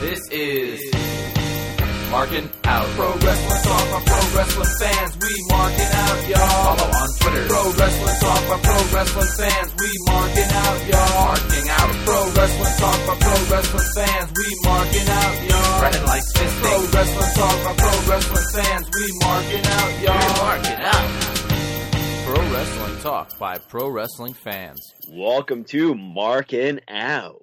This is Marking Out. Pro Wrestling Talk by Pro Wrestling fans. We marking out, y'all. Follow on Twitter. Pro Wrestling Talk by Pro Wrestling fans. We marking out, y'all. Marking out. Pro Wrestling Talk by Pro Wrestling fans. We marking out, y'all. Spreading like fisting. Pro Wrestling Talk by Pro Wrestling fans. We marking out, y'all. We Marking out. Pro Wrestling Talk by Pro Wrestling fans. Welcome to Marking Out,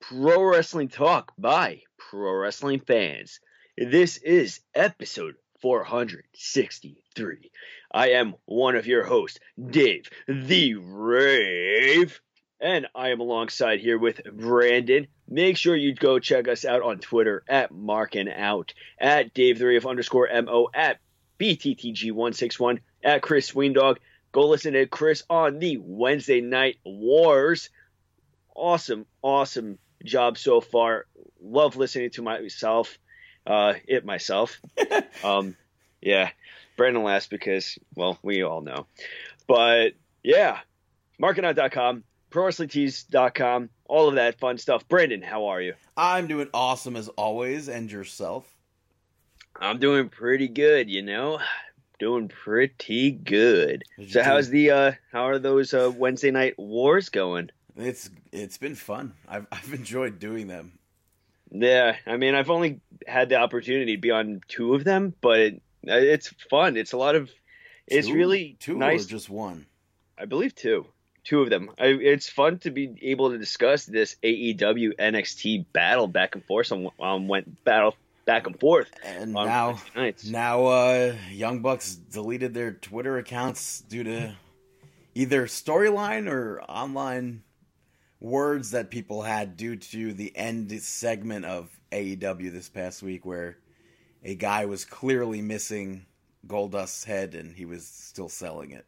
Pro Wrestling Talk by Pro Wrestling fans. This is episode 463. I am one of your hosts, Dave the Rave, and I am alongside here with Brandon. Make sure you go check us out on Twitter at Marking Out, at Dave the Rave underscore MO, at BTTG161, at Chris Sweendog. Go listen to Chris on the Wednesday Night Wars. Awesome, awesome job so far. Love listening to myself, uh, it myself. um, yeah, Brandon last because, well, we all know. But yeah, markingout.com, prowrestlingtees.com, all of that fun stuff. Brandon, how are you? I'm doing awesome as always, and yourself? I'm doing pretty good, you know doing pretty good. So you how's the uh how are those uh Wednesday night wars going? It's it's been fun. I've I've enjoyed doing them. Yeah, I mean I've only had the opportunity to be on two of them, but uh, it's fun. It's a lot of it's Two? really two nice. or just one. I believe two. Two of them. I, it's fun to be able to discuss this AEW NXT battle back and forth. On um, went battle back and forth And now now uh Young Bucks deleted their Twitter accounts due to either storyline or online words that people had due to the end segment of AEW this past week where a guy was clearly missing Goldust's head and he was still selling it.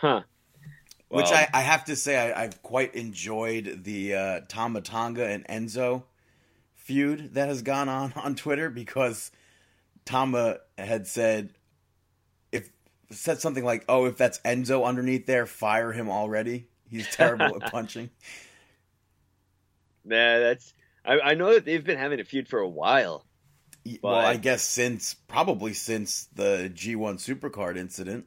Huh. Which I, I have to say, I, I've quite enjoyed the uh, Tama Tonga and Enzo feud that has gone on on Twitter because Tama had said, if said something like, "Oh, if that's Enzo underneath there, fire him already. He's terrible at punching." Yeah, that's. I, I know that they've been having a feud for a while. well, I guess since probably since the G1 Supercard incident.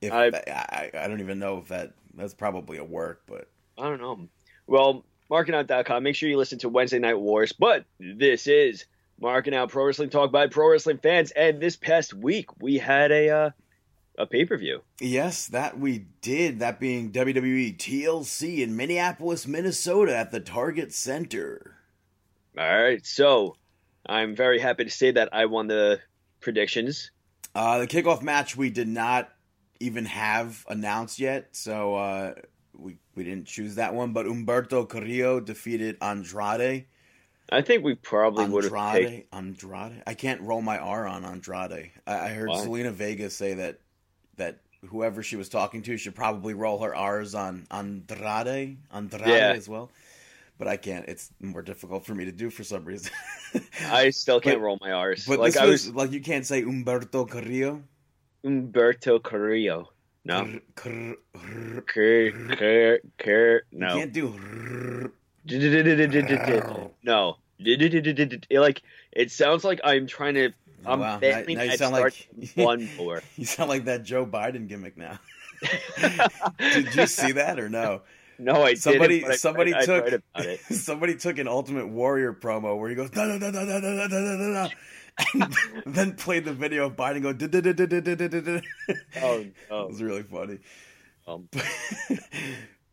If I- I, I, I don't even know if that that's probably a work, but I don't know. Well, markingout.com. Make sure you listen to Wednesday Night Wars. But this is Marking Out Pro Wrestling Talk by Pro Wrestling fans. And this past week we had a uh, a pay per view. Yes, that we did. That being WWE TLC in Minneapolis, Minnesota at the Target Center. All right, so I'm very happy to say that I won the predictions. Uh, the kickoff match we did not even have announced yet, so uh, we we didn't choose that one. But Umberto Carrillo defeated Andrade. I think we probably would have Andrade. picked. Andrade. I can't roll my R on Andrade. I, I heard? Zelina Vega say that that whoever she was talking to should probably roll her R's on Andrade. Andrade Yeah. as well. But I can't. It's more difficult for me to do for some reason. I still can't But- roll my R's. but like this I was, was like you can't say Umberto Carrillo. Umberto Carrillo. No. Cur, cur, cur, You no. can't do. No. Like it sounds like I'm trying to. I'm Wow, now- failing now you at sound like- one more. You sound like that Joe Biden gimmick now. Did you see that or no? no, I Somebody- didn't. somebody I, I took- read about it. Somebody took an Ultimate Warrior promo where he goes no no no no no no no no no, and then played the video of Biden go. "Da, da, da, da, da, da, da, da, da." Oh, It oh. was really funny. Um,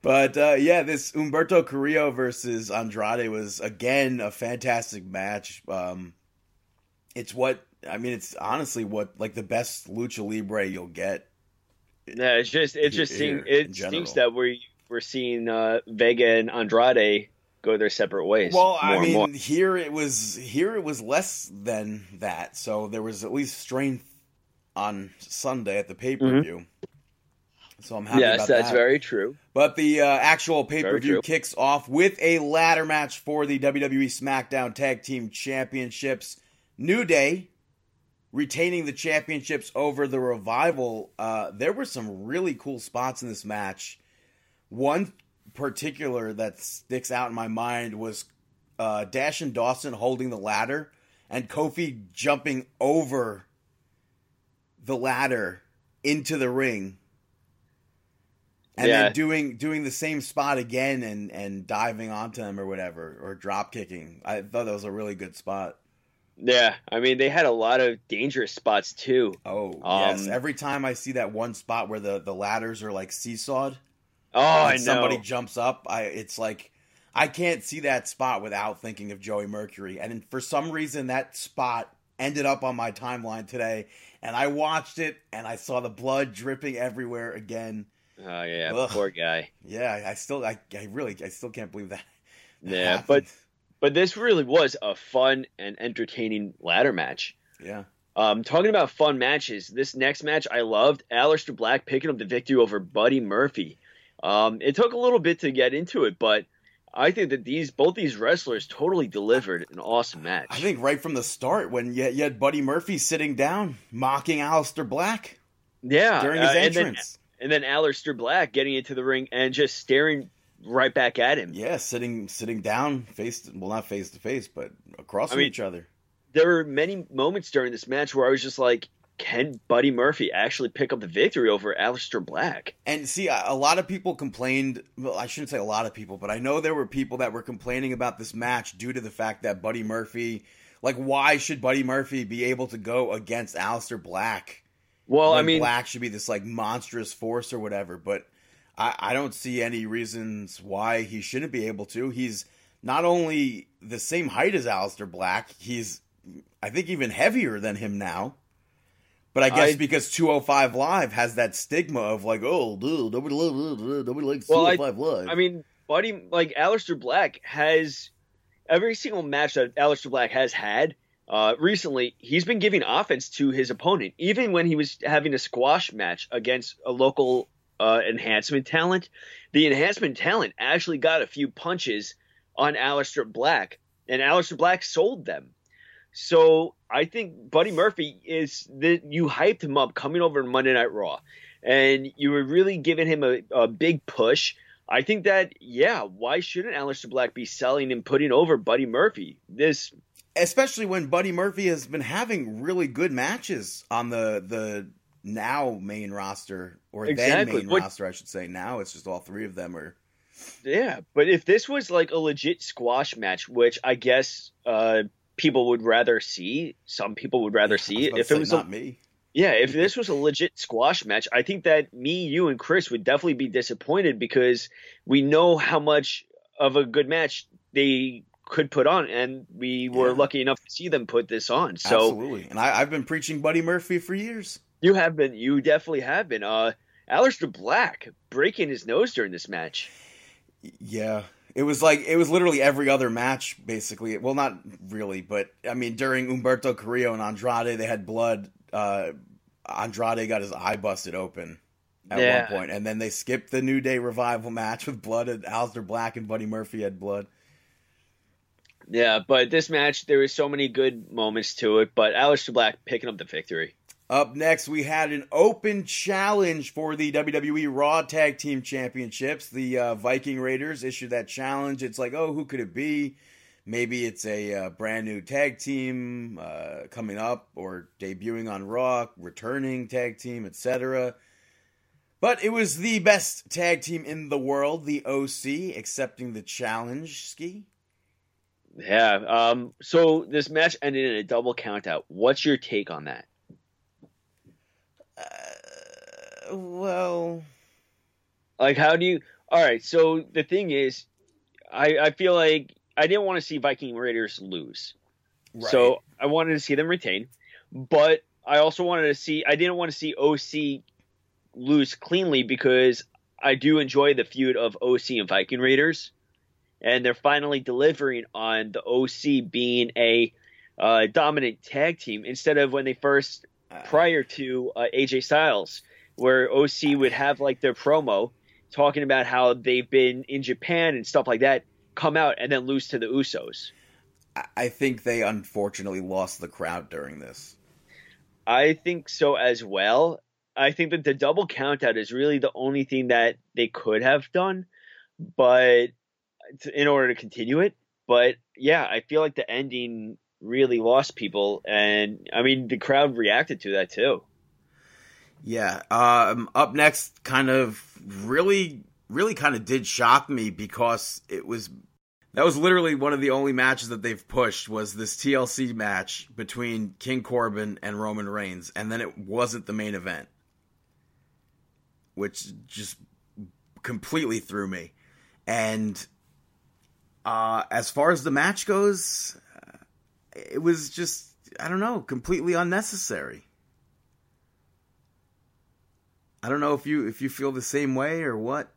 But uh, yeah, this Umberto Carrillo versus Andrade was again a fantastic match. Um, it's what I mean. It's honestly what like the best lucha libre you'll get. yeah, it's just it just seems it stinks that we we're seeing uh, Vega and Andrade go their separate ways. Well, I mean, here it was here it was less than that. So there was at least strength on Sunday at the pay per view. So I'm happy yes, that's that. very true. But the uh, actual pay per view kicks off with a ladder match for the WWE SmackDown Tag Team Championships. New Day retaining the championships over the Revival. Uh, there were some really cool spots in this match. One particular that sticks out in my mind was uh, Dash and Dawson holding the ladder, and Kofi jumping over the ladder into the ring, and Yeah. then doing doing the same spot again and and diving onto him or whatever or drop kicking. I thought that was a really good spot. Yeah, I mean they had a lot of dangerous spots too. Oh Um, yes! Every time I see that one spot where the the ladders are like seesawed, Oh, I know. somebody jumps up, I it's like I can't see that spot without thinking of Joey Mercury. And for some reason, that spot ended up on my timeline today, and I watched it and I saw the blood dripping everywhere again. Oh yeah, Ugh. poor guy. Yeah, I still, I, I really, I still can't believe that. that Yeah, happened. but but this really was a fun and entertaining ladder match. yeah, Um, talking about fun matches, this next match I loved. Aleister Black picking up the victory over Buddy Murphy. Um, it took a little bit to get into it, but I think that these both these wrestlers totally delivered an awesome match. I think right from the start when you, you had Buddy Murphy sitting down mocking Aleister Black yeah, during his uh, and then- entrance. and then Aleister Black getting into the ring and just staring right back at him. Yeah, sitting sitting down, face well not face to face, but across from mean- each other. There were many moments during this match where I was just like, can Buddy Murphy actually pick up the victory over Aleister Black? And see, a a lot of people complained. Well, I shouldn't say a lot of people, but I know there were people that were complaining about this match due to the fact that Buddy Murphy, like, why should Buddy Murphy be able to go against Aleister Black? Well, I mean, Black should be this like monstrous force or whatever. But I, I don't see any reasons why he shouldn't be able to. He's not only the same height as Aleister Black, he's I think even heavier than him now. But I guess I- because 205 Live has that stigma of like, oh, dude, nobody, nobody likes Well, I- 205 Live. I mean, Buddy, like Aleister Black has every single match that Aleister Black has had uh, recently. He's been giving offense to his opponent, even when he was having a squash match against a local uh, enhancement talent. The enhancement talent actually got a few punches on Aleister Black, and Aleister Black sold them. So I think Buddy Murphy is that you hyped him up coming over Monday Night Raw, and you were really giving him a, a big push. I think that yeah, why shouldn't Aleister Black be selling and putting over Buddy Murphy? This especially when Buddy Murphy has been having really good matches on the the now main roster or Exactly. then main What- roster, I should say. Now it's just all three of them are. yeah, but if this was like a legit squash match, which I guess uh, people would rather see, some people would rather see. If it was a, not me, Yeah, if this was a legit squash match, I think that me, you, and Chris would definitely be disappointed because we know how much of a good match they could put on, and we were Yeah. lucky enough to see them put this on. So absolutely. And I, I've been preaching Buddy Murphy for years. You have been, you definitely have been. Uh, Aleister Black breaking his nose during this match. Yeah. It was like it was literally every other match, basically. Well, not really, but I mean, during Umberto Carrillo and Andrade, they had blood. Uh, Andrade got his eye busted open at Yeah. one point, and then they skipped the New Day revival match with blood. And Aleister Black and Buddy Murphy had blood. Yeah, but this match, there was so many good moments to it, but Aleister Black picking up the victory. Up next, we had an open challenge for the WWE Raw Tag Team Championships. The uh, Viking Raiders issued that challenge. It's like, oh, who could it be? Maybe it's a uh, brand new tag team uh, coming up or debuting on Raw, returning tag team, etc. But it was the best tag team in the world, the OC, accepting the challenge. Ski. Yeah. Um. So this match ended in a double countout. What's your take on that? Uh, well, Like, how do you? All right. So the thing is, I I feel like I didn't want to see Viking Raiders lose. So I wanted to see them retain, but I also wanted to see. I didn't want to see OC lose cleanly because I do enjoy the feud of OC and Viking Raiders, and they're finally delivering on the OC being a uh, dominant tag team instead of when they first prior to uh, AJ Styles, where OC would have like their promo talking about how they've been in Japan and stuff like that, come out and then lose to the Usos. I- I think they unfortunately lost the crowd during this. I think so as well. I think that the double countout is really the only thing that they could have done, but in order to continue it. but yeah, I feel like the ending really lost people, and I mean the crowd reacted to that too. Yeah. Um, up next, kind of really, really kind of did shock me because it was that was literally one of the only matches that they've pushed was this TLC match between King Corbin and Roman Reigns, and then it wasn't the main event, which just completely threw me. And uh, as far as the match goes, it was just I don't know, completely unnecessary. I don't know if you if you feel the same way or what.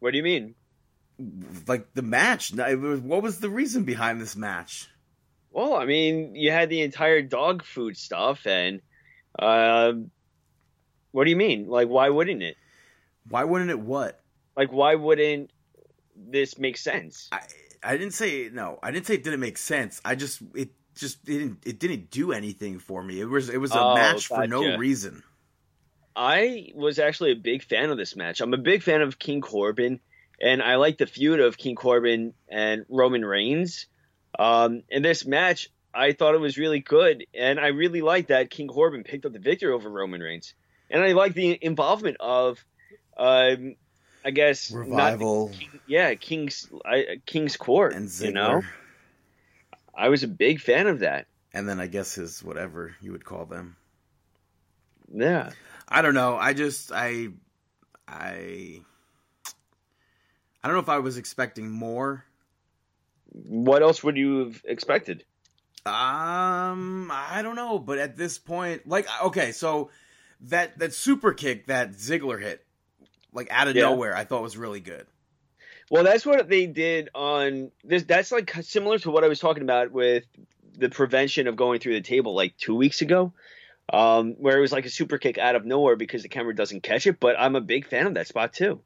What do you mean? Like the match, what was the reason behind this match? Well, I mean, you had the entire dog food stuff, and uh, what do you mean? Like, why wouldn't it? Why wouldn't it what? Like, why wouldn't this make sense? I I didn't say no. I didn't say it didn't make sense. I just it just didn't it didn't do anything for me. It was it was a Oh, match for no reason. I was actually a big fan of this match. I'm a big fan of King Corbin, and I like the feud of King Corbin and Roman Reigns. Um, in this match, I thought it was really good, and I really liked that King Corbin picked up the victory over Roman Reigns, and I like the involvement of, um, I guess, Revival yeah, King's I, King's Court. and Ziggler, you know, I was a big fan of that. and then I guess his whatever you would call them. Yeah. I don't know. I just I I I don't know if I was expecting more. What else would you have expected? Um, I don't know, but at this point, like, okay, so that that super kick that Ziggler hit, like out of Yeah. nowhere, I thought was really good. Well, that's what they did on this. That's like similar to what I was talking about with the prevention of going through the table like two weeks ago, um, where it was like a super kick out of nowhere because the camera doesn't catch it. But I'm a big fan of that spot too.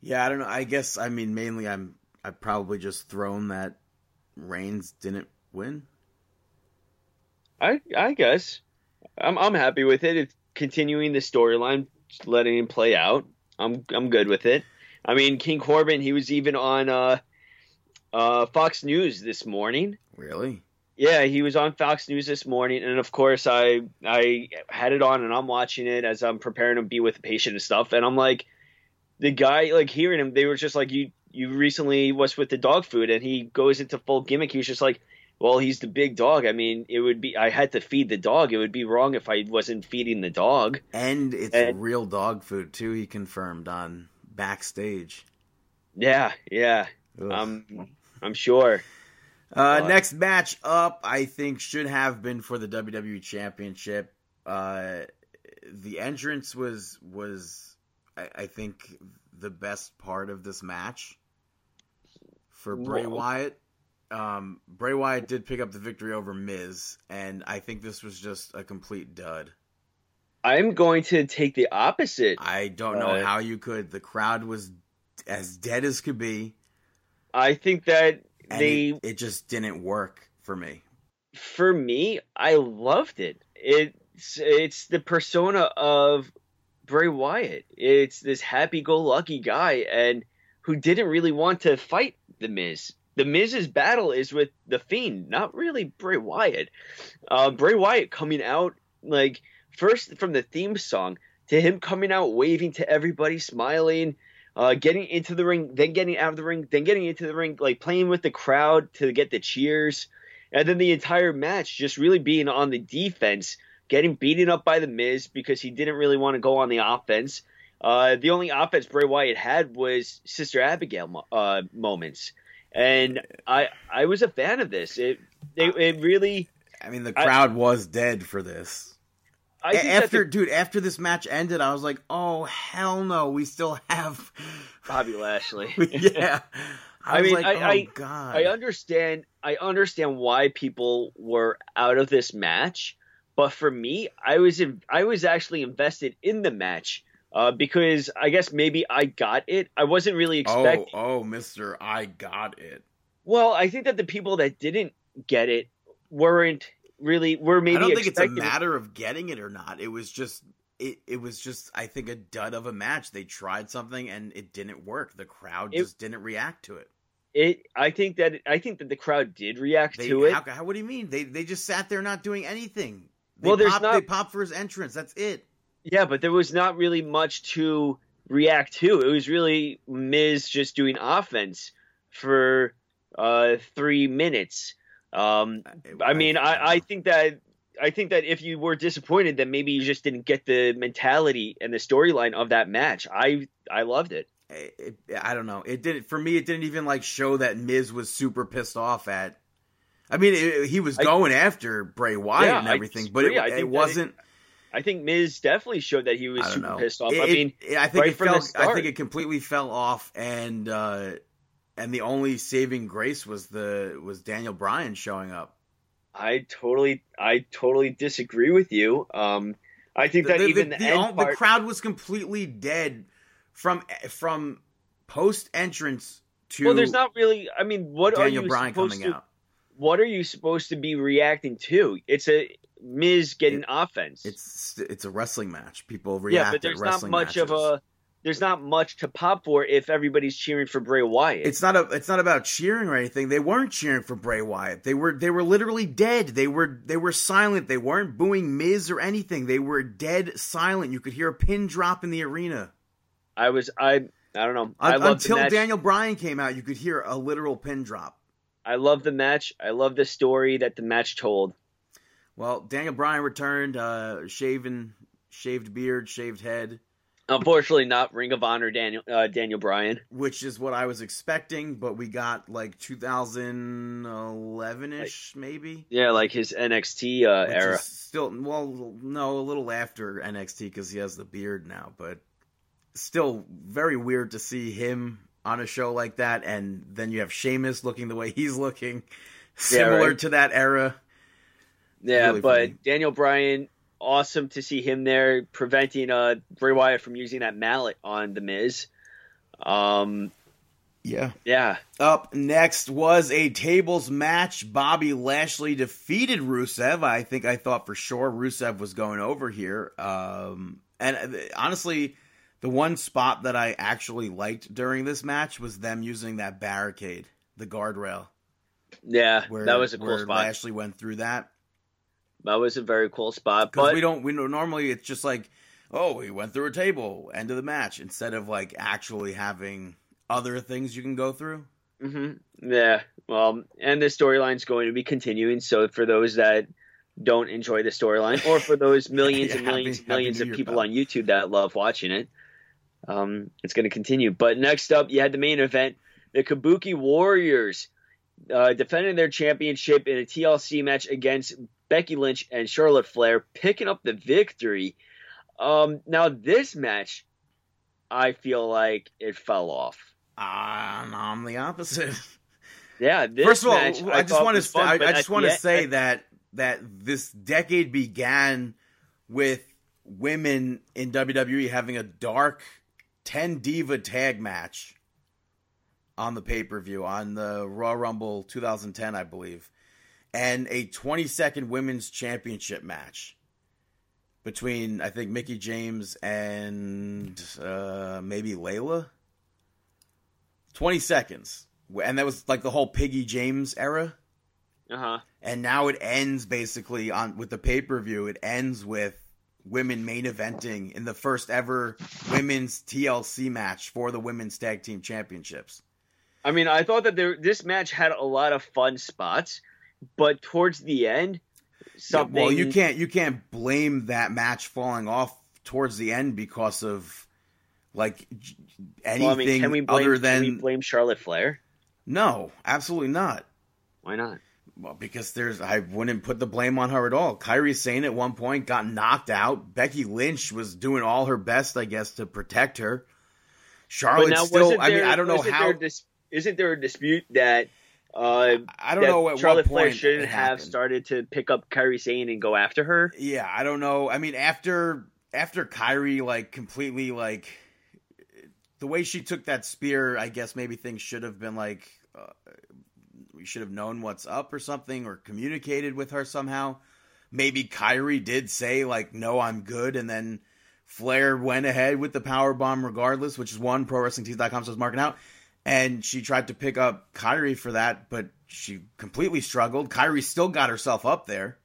Yeah, I don't know. I guess I mean mainly I'm I probably just thrown that Reigns didn't win. I I guess I'm I'm happy with it. It's continuing the storyline, just letting him play out. I'm I'm good with it. I mean, King Corbin, he was even on uh, uh, Fox News this morning. Really? Yeah, he was on Fox News this morning, and of course, I I had it on, and I'm watching it as I'm preparing to be with the patient and stuff, and I'm like, the guy, like hearing him, they were just like, you you recently was with the dog food, and he goes into full gimmick. He was just like, well, he's the big dog. I mean, it would be I had to feed the dog. It would be wrong if I wasn't feeding the dog. And it's And- real dog food too. He confirmed on backstage. Yeah, yeah, Ugh. um, I'm sure. Uh, Uh, next match up, I think, should have been for the WWE Championship. Uh, the entrance was was, I, I think, the best part of this match for Bray Whoa. Wyatt. Um, Bray Wyatt did pick up the victory over Miz, and I think this was just a complete dud. I'm going to take the opposite. I don't know Uh, how you could. The crowd was as dead as could be, I think that they it, it just didn't work for me. for me, I loved it. It's it's the persona of Bray Wyatt. It's this happy-go-lucky guy and who didn't really want to fight the Miz. The Miz's battle is with the Fiend, not really Bray Wyatt. Uh, Bray Wyatt coming out like first from the theme song to him coming out waving to everybody, smiling, uh, getting into the ring, then getting out of the ring, then getting into the ring, like playing with the crowd to get the cheers and then the entire match just really being on the defense, getting beaten up by the Miz because he didn't really want to go on the offense. Uh, the only offense Bray Wyatt had was Sister Abigail uh, moments, and I I was a fan of this. It it, it really I mean, the I- crowd was dead for this. I after the- dude after this match ended i was like oh hell no we still have Bobby Lashley. yeah i, I was mean, like I- oh I- god I understand. I understand why people were out of this match, but for me, I was in, I was actually invested in the match uh, because I guess maybe I got it. I wasn't really expecting. oh oh, mister i got it Well, I think that the people that didn't get it weren't really were maybe i don't think it's a matter of getting it or not it was just it, it was just I think a dud of a match. They tried something and it didn't work. The crowd It- just didn't react to it. It. I think that I think that the crowd did react They, to it. How, how, what do you mean? They they just sat there not doing anything. They Well, there's popped, not- they popped for his entrance. That's it. Yeah, but there was not really much to react to. It was really Miz just doing offense for uh, three minutes. Um, I mean, I, I think that I think that if you were disappointed, then maybe you just didn't get the mentality and the storyline of that match. I I loved it. it, I don't know. It didn't for me. It didn't even like show that Miz was super pissed off at. I mean, it, he was I- going after Bray Wyatt Yeah, and I everything, but it. I it that it- wasn't. I think Miz definitely showed that he was super know. pissed off. It- I mean, it- I think right it fell. I think it completely fell off, and uh, and the only saving grace was the was Daniel Bryan showing up. I totally I totally disagree with you. Um, I think that the, even the, the, all- the crowd was completely dead from from post entrance to well, there's not really. I mean, what Daniel are you Bryan supposed coming to? out. What are you supposed to be reacting to? It's a Miz getting offense. It's it's a wrestling match. People react. yeah, but there's not much of a. There's not much to pop for if everybody's cheering for Bray Wyatt. It's not a. It's not about cheering or anything. They weren't cheering for Bray Wyatt. They were. They were literally dead. They were. They were silent. They weren't booing Miz or anything. They were dead silent. You could hear a pin drop in the arena. I was I I don't know. I the until. Daniel Bryan came out, you could hear a literal pin drop. I love the match. I love the story that the match told. Well, Daniel Bryan returned, uh, shaven, shaved beard, shaved head, Unfortunately, not Ring of Honor Daniel uh, Daniel Bryan. which is what I was expecting. But we got like 2011 ish, maybe. Yeah, like his NXT uh, era. still, well, no, a little after NXT because he has the beard now, but still very weird to see him on a show like that. And then you have Sheamus looking the way he's looking, similar right. to that era. Yeah, really but funny. Daniel Bryan, awesome to see him there, preventing uh, Bray Wyatt from using that mallet on the Miz. Um, Yeah. yeah, Up next was a tables match. Bobby Lashley defeated Rusev. I think I thought for sure Rusev was going over here. Um, and uh, honestly, the one spot that I actually liked during this match was them using that barricade, the guardrail. yeah, Where, that was a cool spot. Lashley went through that. That was a very cool spot. Because But we don't, we don't, normally it's just like, oh, he went through a table, end of the match, instead of like actually having other things you can go through. hmm Yeah. Well, and the storyline's going to be continuing. So for those that don't enjoy the storyline, or for those millions Yeah, and millions happy- and millions of people on YouTube that love watching it, um, it's going to continue. But next up, you had the main event: the Kabuki Warriors uh, defending their championship in a TLC match against Becky Lynch and Charlotte Flair, picking up the victory. Um, now this match, I feel like it fell off. Ah, no, I'm the opposite. Yeah, this First of all, match, I, just want to fun, I, I just want to say at- that that this decade began with women in WWE having a dark 10 diva tag match on the pay-per-view on the Royal Rumble 2010, I believe, and a 20 second women's championship match between I think Mickie James and uh, maybe Layla. 20 seconds. And that was like the whole Piggy James era. Uh-huh. And now it ends basically on with the pay per view. It ends with women main eventing in the first ever women's TLC match for the women's tag team championships. I mean, I thought that there this match had a lot of fun spots, but towards the end, something. Well, you can't you can't blame that match falling off towards the end because of like anything Well, I mean, can we blame, other than can we blame Charlotte Flair? no, absolutely not. Why not? Well, because there's, I wouldn't put the blame on her at all. Kairi Sane at one point got knocked out. Becky Lynch was doing all her best, I guess, to protect her. Charlotte now, still, wasn't I mean, I don't know how. There dis- isn't there a dispute that? Uh, I don't know at Charlotte what Flair shouldn't have started to pick up Kairi Sane and go after her. Yeah, I don't know. I mean, after after Kairi like completely like the way she took that spear, I guess maybe things should have been like uh, we should have known what's up or something or communicated with her somehow. Maybe Kairi did say like, "No, I'm good," and then Flair went ahead with the power bomb regardless, which is one pro wrestling tees.com says marking out. And she tried to pick up Kairi for that, but she completely struggled. Kairi still got herself up there.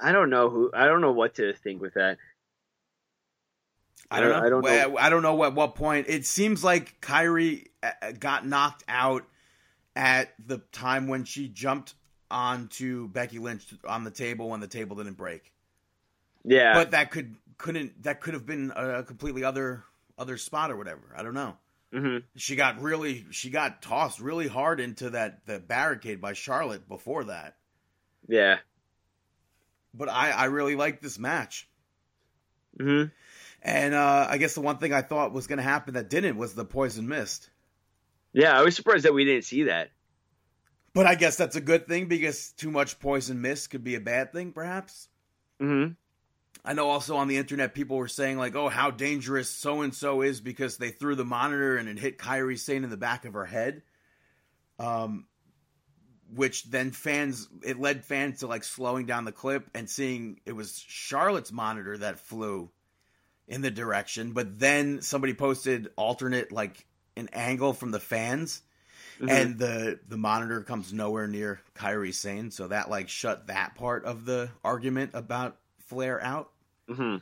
I don't know who. I don't know what to think with that. I don't know. I don't know. I don't know at what point. It seems like Kairi uh, got knocked out at the time when she jumped onto Becky Lynch on the table when the table didn't break. Yeah, but that could couldn't that could have been a completely other other spot or whatever. I don't know. Mm-hmm. She got really she got tossed really hard into that the barricade by Charlotte before that. Yeah, but I I really liked this match. Mm-hmm. And uh, I guess the one thing I thought was going to happen that didn't was the poison mist. Yeah, I was surprised that we didn't see that. But I guess that's a good thing because too much poison mist could be a bad thing, perhaps. Mm-hmm. I know also on the internet people were saying like, "Oh, how dangerous so and so is because they threw the monitor and it hit Kairi Sane in the back of her head." Um, which then fans it led fans to like slowing down the clip and seeing it was Charlotte's monitor that flew in the direction, but then somebody posted alternate like an angle from the fans. Mm-hmm. And the the monitor comes nowhere near Kairi Sane, so that like shut that part of the argument about Flair out. Mm-hmm.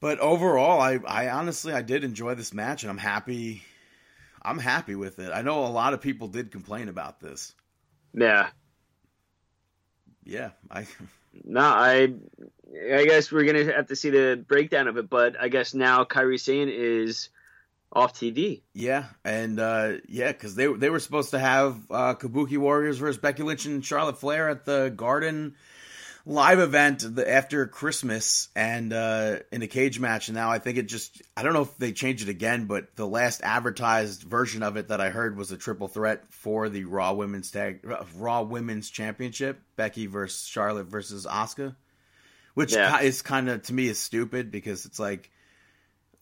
But overall, I I honestly I did enjoy this match, and I'm happy. I'm happy with it. I know a lot of people did complain about this. Yeah. Yeah, I. No, I I guess we're gonna have to see the breakdown of it, but I guess now Kairi Sane is off TV. Yeah, and uh, yeah, because they they were supposed to have uh, Kabuki Warriors versus Becky Lynch and Charlotte Flair at the Garden live event after Christmas and uh, in a cage match. And now I think it just I don't know if they changed it again, but the last advertised version of it that I heard was a triple threat for the Raw Women's Tag Raw Women's Championship: Becky versus Charlotte versus Asuka, which yeah. is kind of to me is stupid because it's like.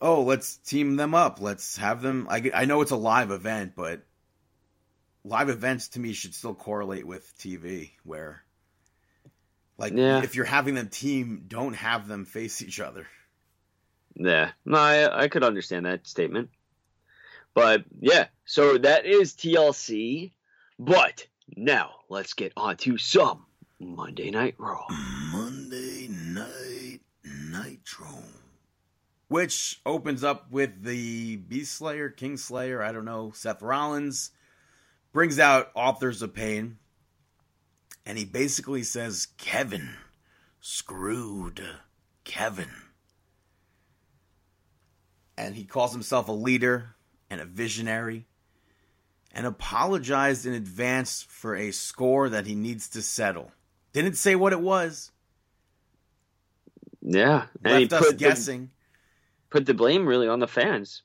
Oh, let's team them up. Let's have them. I, I know it's a live event, but live events to me should still correlate with TV, where like, yeah. if you're having them team, don't have them face each other. Yeah, no, I, I could understand that statement. But yeah, so that is TLC. But now let's get on to some Monday Night Raw. Monday Night Nitro. Which opens up with the Beast Slayer, King Slayer, I don't know, Seth Rollins, brings out Authors of Pain, and he basically says, Kevin, screwed Kevin. And he calls himself a leader and a visionary and apologized in advance for a score that he needs to settle. Didn't say what it was. Yeah, and left us guessing. The, put the blame really on the fans,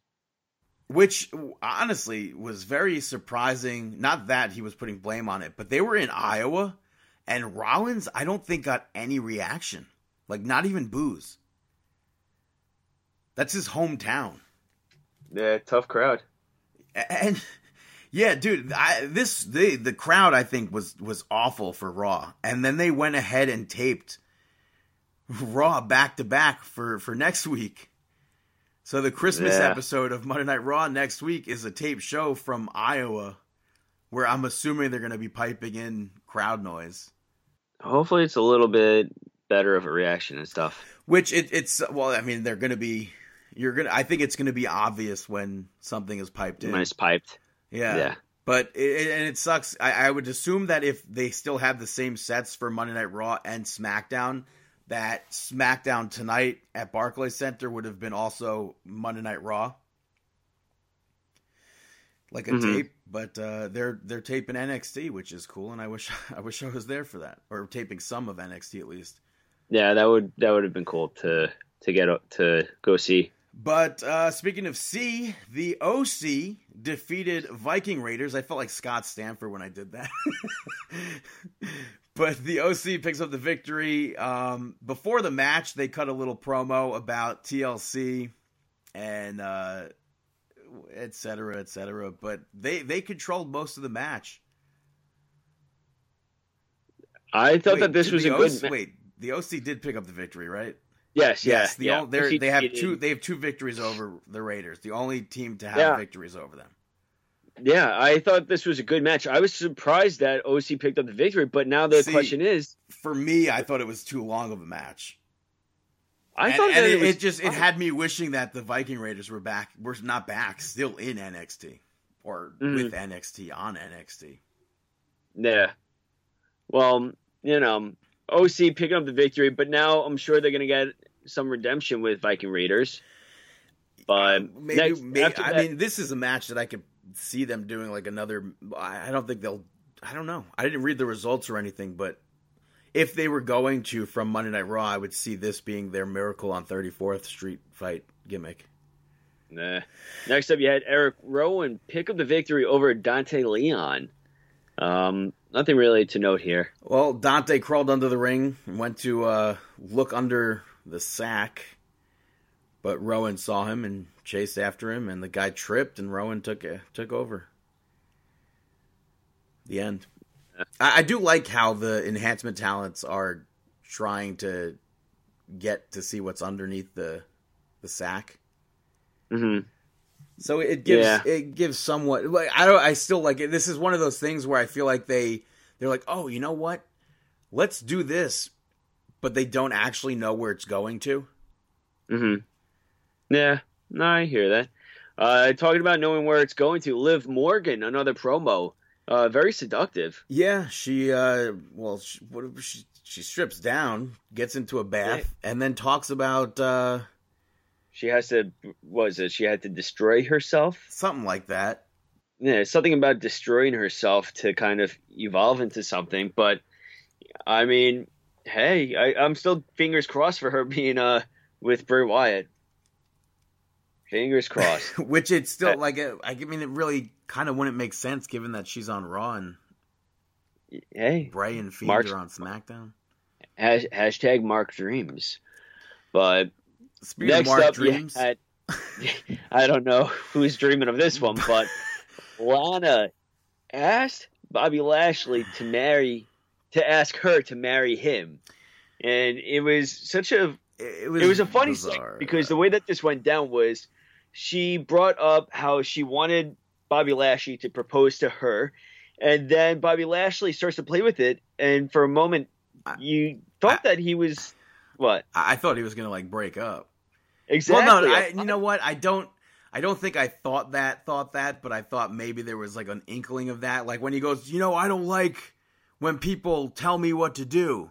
which honestly was very surprising. Not that he was putting blame on it, but they were in Iowa, and Rollins, I don't think got any reaction. Like not even boos. That's his hometown. Yeah, tough crowd. And yeah, dude, I, this the the crowd I think was was awful for Raw, and then they went ahead and taped Raw back to back for for next week. So the Christmas yeah. episode of Monday Night Raw next week is a tape show from Iowa, where I'm assuming they're going to be piping in crowd noise. Hopefully, it's a little bit better of a reaction and stuff. Which it, it's well, I mean, they're going to be. You're gonna. I think it's going to be obvious when something is piped in. When it's piped. Yeah. Yeah. But it, and it sucks. I, I would assume that if they still have the same sets for Monday Night Raw and SmackDown, that SmackDown tonight at Barclays Center would have been also Monday Night Raw like a mm-hmm. tape, but uh, they're they're taping NXT, which is cool, and I wish I wish I was there for that, or taping some of NXT at least. Yeah, that would that would have been cool to to get to go see. But uh, speaking of C, the OC defeated Viking Raiders. I felt like Scott Stanford when I did that. but the OC picks up the victory. Um, before the match, they cut a little promo about TLC and uh, etc., etc. But they they controlled most of the match. I thought wait, that this was a OC, good. Ma- wait, the OC did pick up the victory, right? Yes, yeah, yes. The yeah. they're, OC they have two. They have two victories over the Raiders. The only team to have Yeah. victories over them. Yeah, I thought this was a good match. I was surprised that OC picked up the victory, but now the See, question is, For me, I thought it was too long of a match. I and, thought and that it, was it just it fine. had me wishing that the Viking Raiders were back. Were not back, still in NXT or Mhm. with NXT on NXT. Yeah. Well, you know, OC picking up the victory, but now I'm sure they're going to get some redemption with Viking Raiders. But Um, maybe, next- maybe I that- mean, this is a match that I could see them doing like another. I I don't think they'll. I don't know. I didn't read the results or anything, but if they were going to from Monday Night Raw, I would see this being their Miracle on 34th Street fight gimmick. Nah. Next up, you had Eric Rowan pick up the victory over Dante Leon. Um, nothing really to note here. Well, Dante crawled under the ring and went to uh, look under the sack, but Rowan saw him and chased after him, and the guy tripped, and Rowan took uh, took over. The end. I, I do like how the enhancement talents are trying to get to see what's underneath the the sack. hmm So it gives Yeah. it gives somewhat like I don't I still like it. This is one of those things where I feel like they they're like, "Oh, you know what? Let's do this." But they don't actually know where it's going to. hmm Yeah, no, I hear that. Uh, talking about knowing where it's going to, Liv Morgan, another promo, uh, very seductive. Yeah, she uh well, she, what she she strips down, gets into a bath and then talks about uh She has to, was it? She had to destroy herself. something like that. Yeah, something about destroying herself to kind of evolve into something. But I mean, hey, I, I'm still fingers crossed for her being uh with Bray Wyatt. Fingers crossed. Which it's still Uh, like uh, I mean it really kind of wouldn't make sense given that she's on Raw and hey, Bray and Fiend March- are on SmackDown. hash, hashtag Mark Dreams. But Speaking Next up, Dreams, had, I don't know who's dreaming of this one, but Lana asked Bobby Lashley to marry, to ask her to marry him, and it was such a it was it was a funny bizarre. thing because the way that this went down was she brought up how she wanted Bobby Lashley to propose to her, and then Bobby Lashley starts to play with it, and for a moment I- you thought that he was what I I thought he was gonna like break up. exactly. Well, no, I, you know what? I don't. I don't think I thought that. Thought that, but I thought maybe there was like an inkling of that. Like when he goes, you know, I don't like when people tell me what to do.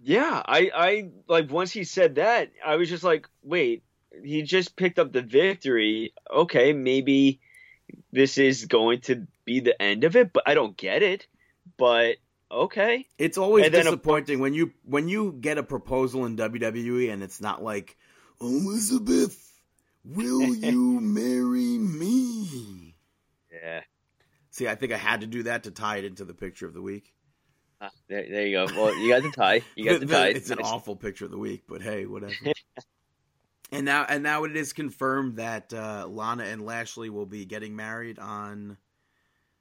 Yeah, I, I like once he said that, I was just like, wait, he just picked up the victory. Okay, maybe this is going to be the end of it, but I don't get it. But okay, It's always And then, of disappointing when you when you get a proposal in WWE and it's not like Elizabeth, will you marry me? yeah, See, I think I had to do that to tie it into the picture of the week. Ah, there, there you go. Well, you got the tie. You got the- tie. It's an awful picture of the week, but hey, whatever. and now, and now it is confirmed that uh, Lana and Lashley will be getting married on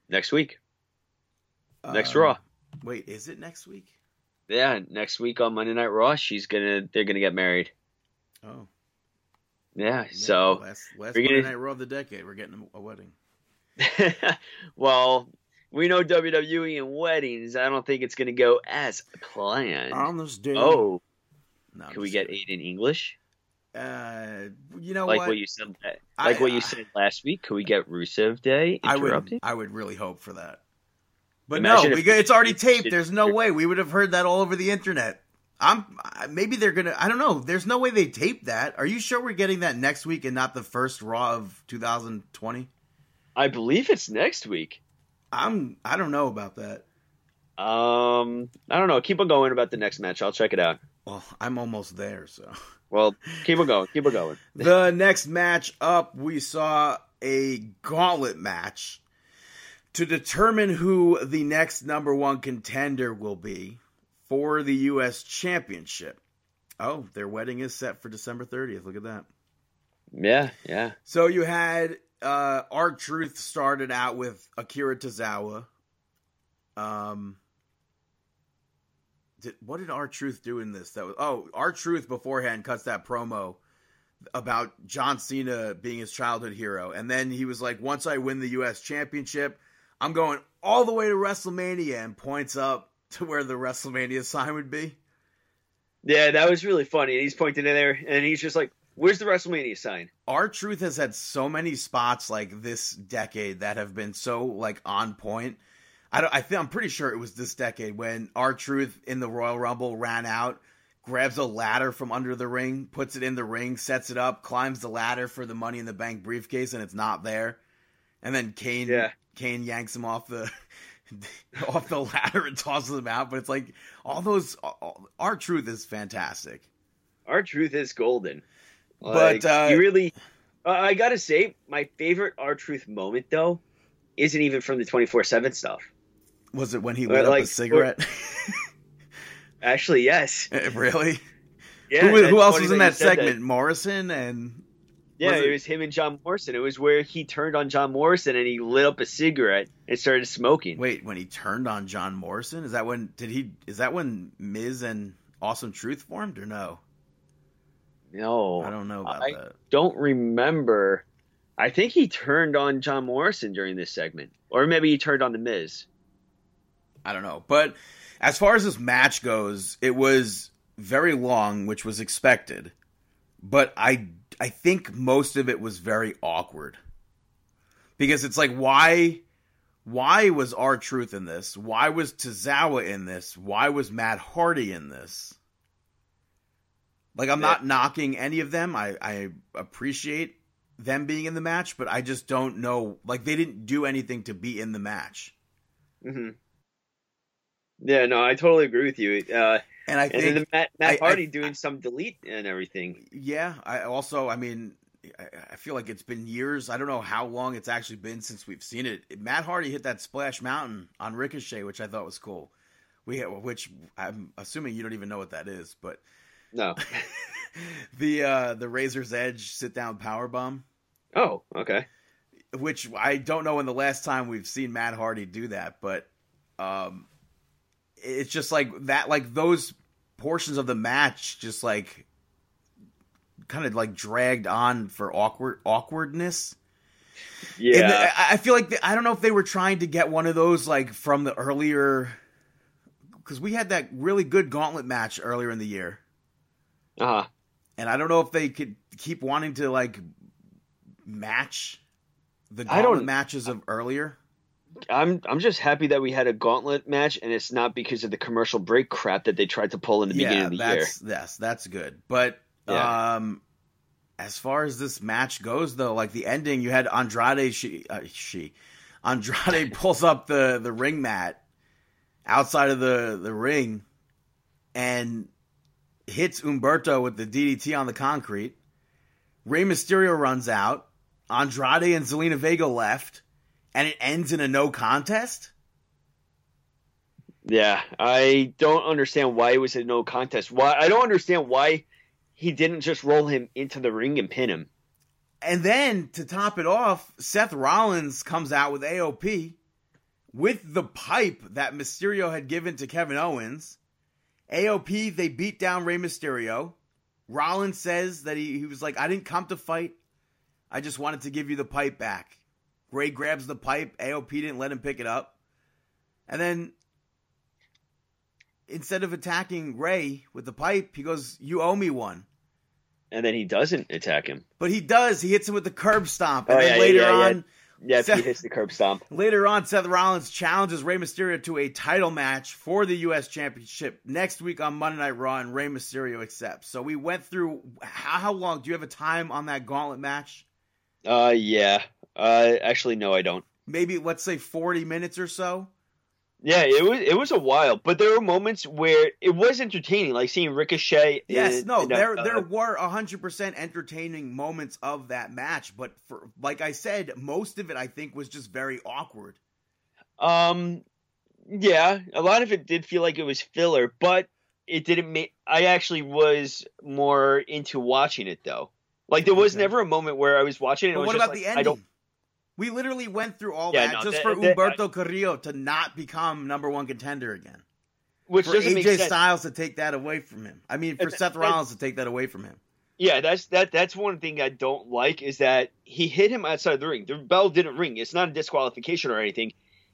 next week. Next um, Raw. Wait, is it next week? Yeah, next week on Monday Night Raw, she's gonna they're gonna get married. Oh, Yeah, yeah, so last last Monday gonna- Night Raw of the decade, we're getting a wedding. well, we know WWE and weddings. I don't think it's gonna go as planned. On this day, Oh, no, can we get kidding. eight in English? Uh, you know like what? what? you said, like I- what you I- said last week. Could we get Rusev Day I would. I would really hope for that. But Imagine no, we it's already taped. There's no way we would have heard that all over the internet. I'm maybe they're gonna. I don't know. There's no way they taped that. Are you sure we're getting that next week and not the first Raw of 2020? I believe it's next week. I'm. I don't know about that. Um, I don't know. Keep on going about the next match. I'll check it out. Well, I'm almost there. So Well, keep it going. Keep it going. the next match up, we saw a gauntlet match to determine who the next number one contender will be for the U.S. Championship. Oh, their wedding is set for December 30th. Look at that. Yeah, yeah. So you had uh R-Truth started out with Akira Tozawa. Um did what did R-Truth do in this? That was oh, R-Truth beforehand cuts that promo about John Cena being his childhood hero, and then he was like, "Once I win the U.S. Championship, I'm going all the way to WrestleMania," and points up to where the WrestleMania sign would be. Yeah, that was really funny. He's pointing in there, and he's just like, "Where's the WrestleMania sign?" R-Truth has had so many spots like this decade that have been so like on point. I don't. I think I'm pretty sure it was this decade when R-Truth in the Royal Rumble ran out, grabs a ladder from under the ring, puts it in the ring, sets it up, climbs the ladder for the Money in the Bank briefcase, and it's not there. And then Kane, Yeah. Kane yanks him off the off the ladder and tosses him out. But it's like all those. R-Truth is fantastic. R-Truth is golden. But, uh, you really, uh, I gotta say, my favorite R-Truth moment though, isn't even from the twenty four seven stuff. Was it when he lit up a cigarette? Actually, yes. Eh, really? Yeah. who, who else was in that segment? Morrison and Yeah, Was it? it- was him and John Morrison. It was where he turned on John Morrison and he lit up a cigarette and started smoking. wait, when he turned on John Morrison, is that when did he? Is that when Miz and Awesome Truth formed or no? No, I don't know about that. I- that. don't remember. I think he turned on John Morrison during this segment, or maybe he turned on the Miz. I don't know. But as far as this match goes, it was very long, which was expected. But I I think most of it was very awkward. Because it's like why why was R-Truth in this? Why was Tozawa in this? Why was Matt Hardy in this? Like I'm not knocking any of them. I, I appreciate them being in the match, but I just don't know like they didn't do anything to be in the match. hmm Yeah, no, I totally agree with you. Uh, And I and think then the Matt, Matt I- I- Hardy doing some delete and everything. Yeah, I also, I mean, I, I feel like it's been years. I don't know how long it's actually been since we've seen it. Matt Hardy hit that Splash Mountain on Ricochet, which I thought was cool. We, which I'm assuming you don't even know what that is, but No. the uh the Razor's Edge sit down power bomb, oh, okay. which I don't know when the last time we've seen Matt Hardy do that, but um, it's just like that, like those portions of the match, just like kind of like dragged on for awkward awkwardness. Yeah. And the- I I feel like the, I don't know if they were trying to get one of those like from the earlier because we had that really good gauntlet match earlier in the year, uh-huh. and I don't know if they could keep wanting to like match the gauntlet matches of earlier. I'm I'm just happy that we had a gauntlet match, and it's not because of the commercial break crap that they tried to pull in the beginning of the year. that's yes, that's good. But Yeah. um, as far as this match goes, though, like the ending, you had Andrade. She uh, she Andrade pulls up the the ring mat outside of the the ring and hits Humberto with the DDT on the concrete. Rey Mysterio runs out. Andrade and Zelina Vega left, and it ends in a no contest. Yeah, I don't understand why it was a no contest. Why I don't understand why he didn't just roll him into the ring and pin him. And then to top it off, Seth Rollins comes out with AOP with the pipe that Mysterio had given to Kevin Owens. AOP, they beat down Rey Mysterio. Rollins says that he, he was like, I didn't come to fight. I just wanted to give you the pipe back. Rey grabs the pipe. AOP didn't let him pick it up. And then instead of attacking Rey with the pipe, he goes, You owe me one. And then he doesn't attack him. But he does. He hits him with the curb stomp. And Oh, then yeah, later yeah, yeah. on, Yeah, Seth- he hits the curb stomp. Later on, Seth Rollins challenges Rey Mysterio to a title match for the U.S. Championship next week on Monday Night Raw, and Rey Mysterio accepts. So we went through how, how long? Do you have a time on that gauntlet match? Uh, yeah. Uh, actually, no, I don't. Maybe let's say forty minutes or so. Yeah, it was it was a while, but there were moments where it was entertaining, like seeing Ricochet. Yes, in- no, in there uh, there were hundred percent entertaining moments of that match, but for like I said, most of it I think was just very awkward. Um, yeah, a lot of it did feel like it was filler, but it didn't make. I actually was more into watching it though. Like there was Okay. never a moment where I was watching it. and But it was what just about like, the I ending? We literally went through all Yeah, that no, just that- for that- Humberto Carrillo to not become number one contender again. which for doesn't make AJ sense. Styles to take that away from him. I mean, for It- Seth it- Rollins to take that away from him. Yeah, that's that. That's one thing I don't like is that he hit him outside the ring. The bell didn't ring. It's not a disqualification or anything.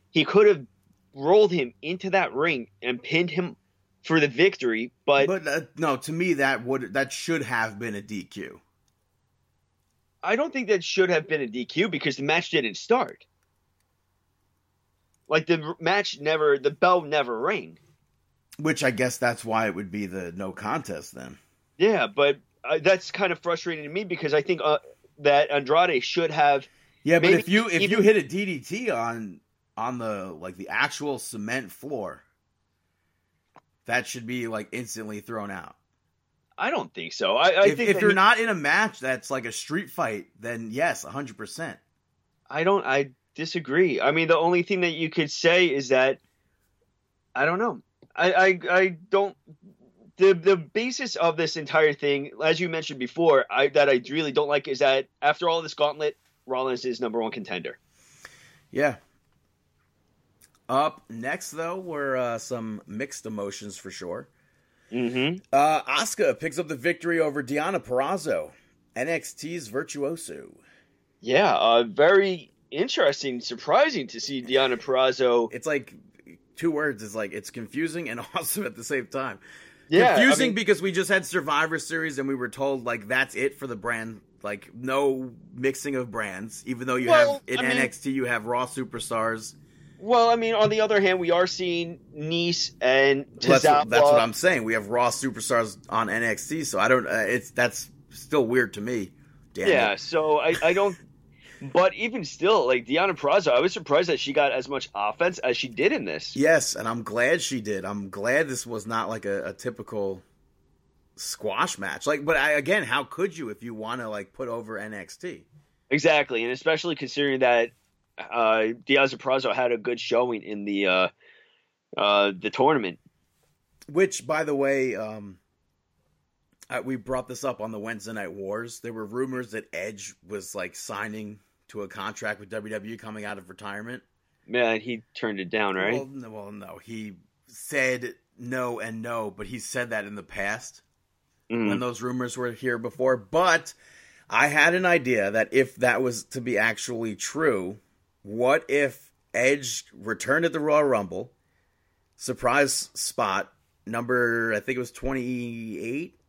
He could have rolled him into that ring and pinned him for the victory, but, But uh, no, to me that would that should have been a DQ. I don't think that should have been a DQ because the match didn't start. Like the match never, the bell never rang. Which I guess that's why it would be the no contest then. Yeah, but uh, that's kind of frustrating to me because I think uh, that Andrade should have. Yeah, but if you if you hit a DDT on on the like the actual cement floor, that should be like instantly thrown out. I don't think so. I, I if think if you're he- not in a match that's like a street fight, then yes, hundred percent. I don't. I disagree. I mean, the only thing that you could say is that I don't know. I I, I don't. The the basis of this entire thing, as you mentioned before, I that I really don't like is that after all this gauntlet, Rollins is number one contender. Yeah. Up next though were uh, some mixed emotions for sure. Mm-hmm. Uh, Asuka picks up the victory over Deonna Purrazzo, NXT's virtuoso. Yeah, uh, very interesting, surprising to see Deonna Purrazzo. It's like two words. It's like it's confusing and awesome at the same time. Yeah, I confusing mean- because we just had Survivor Series and we were told like that's it for the brand. Like no mixing of brands, even though you Well, have in I mean- NXT you have Raw superstars. Well, I mean, on the other hand, we are seeing Nice and Well, that's, what, that's what I'm saying. We have Raw superstars on NXT, so I don't. Uh, it's that's still weird to me. Damn yeah, it. so I, I don't. But even still, like Deonna Purrazzo, I was surprised that she got as much offense as she did in this. Yes, and I'm glad she did. I'm glad this was not like a, a typical squash match. Like, but I, again, how could you if you want to like put over NXT? Exactly, and especially considering that uh, Deonna Purrazzo had a good showing in the uh, uh, the tournament. Which, by the way, um, uh, we brought this up on the Wednesday Night Wars. There were rumors that Edge was like signing to a contract with WWE coming out of retirement. Man, he turned it down, right? Well, no, well, no, he said no and no, but he said that in the past. Mhm. when those rumors were here before. But I had an idea that if that was to be actually true, what if Edge returned at the Royal Rumble, surprise spot number I think it was twenty eight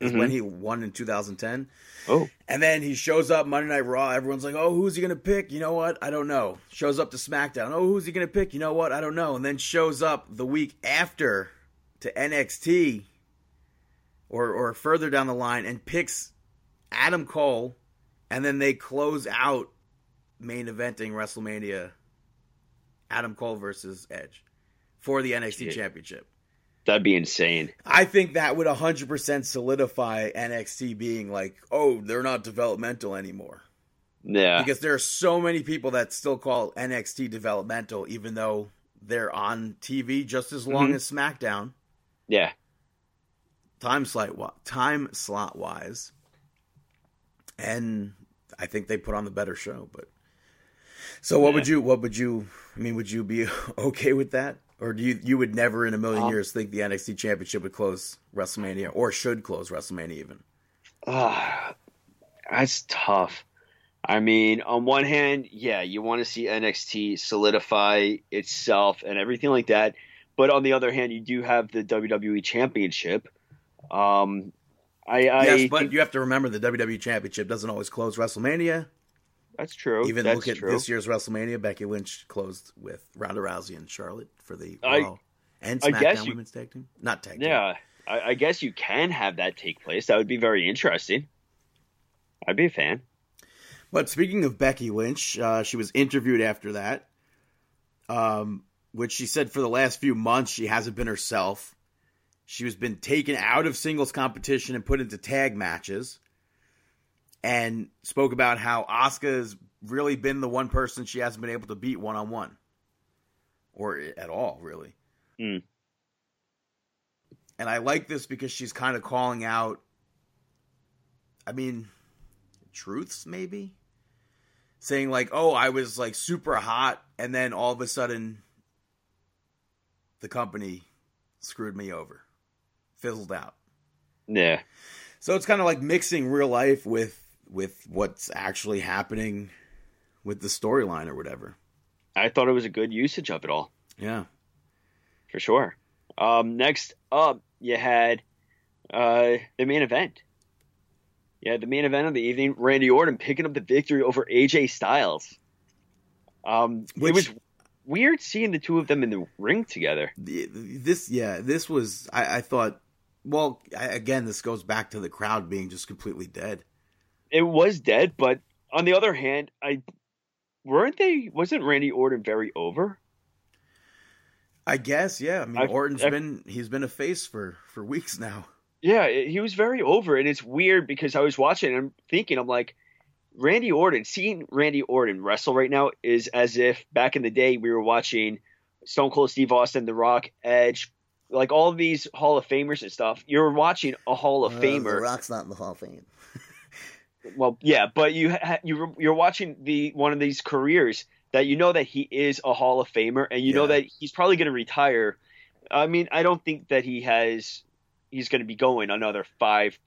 is Mhm. when he won in 2010. Oh, And then he shows up Monday Night Raw. Everyone's like, "Oh, who's he gonna pick?" You know what? I don't know. Shows up to SmackDown. Oh, who's he gonna pick? You know what? I don't know. And then shows up the week after to NXT, or or further down the line, and picks Adam Cole, and then they close out main eventing WrestleMania. Adam Cole versus Edge for the NXT Shit. Championship. that'd be insane. I think that would 100% solidify NXT being like, oh, they're not developmental anymore. Yeah, Because there are so many people that still call NXT developmental, even though they're on TV just as long Mhm. as SmackDown, yeah. time slot time slot wise. And I think they put on the better show. But so, what Yeah. would you? What would you? I mean, would you be okay with that, or do you? You would never in a million Um, years think the NXT Championship would close WrestleMania, or should close WrestleMania even? Ah, that's tough. I mean, on one hand, yeah, you want to see NXT solidify itself and everything like that. But on the other hand, you do have the WWE Championship. Um, I, I yes, but you have to remember the WWE Championship doesn't always close WrestleMania. That's true. Even that's look at true. this year's WrestleMania. Becky Lynch closed with Ronda Rousey and Charlotte for the I- Raw and I guess SmackDown you- Women's Tag Team. Not tag team. Yeah, I, I guess you can have that take place. That would be very interesting. I'd be a fan. But speaking of Becky Lynch, uh, she was interviewed after that, um, which she said for the last few months she hasn't been herself. She was been taken out of singles competition and put into tag matches, and spoke about how Asuka has really been the one person she hasn't been able to beat one on one, or at all, really. Hmm. And I like this because she's kind of calling out. I mean, truths maybe saying like oh i was like super hot and then all of a sudden the company screwed me over, fizzled out. Yeah. So it's kind of like mixing real life with with what's actually happening with the storyline or whatever. I thought it was a good usage of it all. Yeah. For sure. Um, next up, you had uh, the main event. Yeah, the main event of the evening, Randy Orton picking up the victory over AJ Styles. Um, Which- it was weird seeing the two of them in the ring together. This, yeah, this was. I, I thought. Well, I, again, this goes back to the crowd being just completely dead. It was dead, but on the other hand, I weren't they? Wasn't Randy Orton very over? I guess, yeah. I mean, I've- Orton's I've- been he's been a face for for weeks now. Yeah, he was very over, and it's weird because I was watching and I'm thinking, I'm like, Randy Orton, seeing Randy Orton wrestle right now is as if back in the day we were watching Stone Cold Steve Austin, The Rock, Edge, like all these Hall of Famers and stuff. You're watching a Hall of uh, Famer. The Rock's not in the Hall of Fame. Well, yeah, but you ha- you you're watching the one of these careers that you know that he is a Hall of Famer, and you know that he's probably going to retire. I mean, I don't think that he has. He's going to be going another five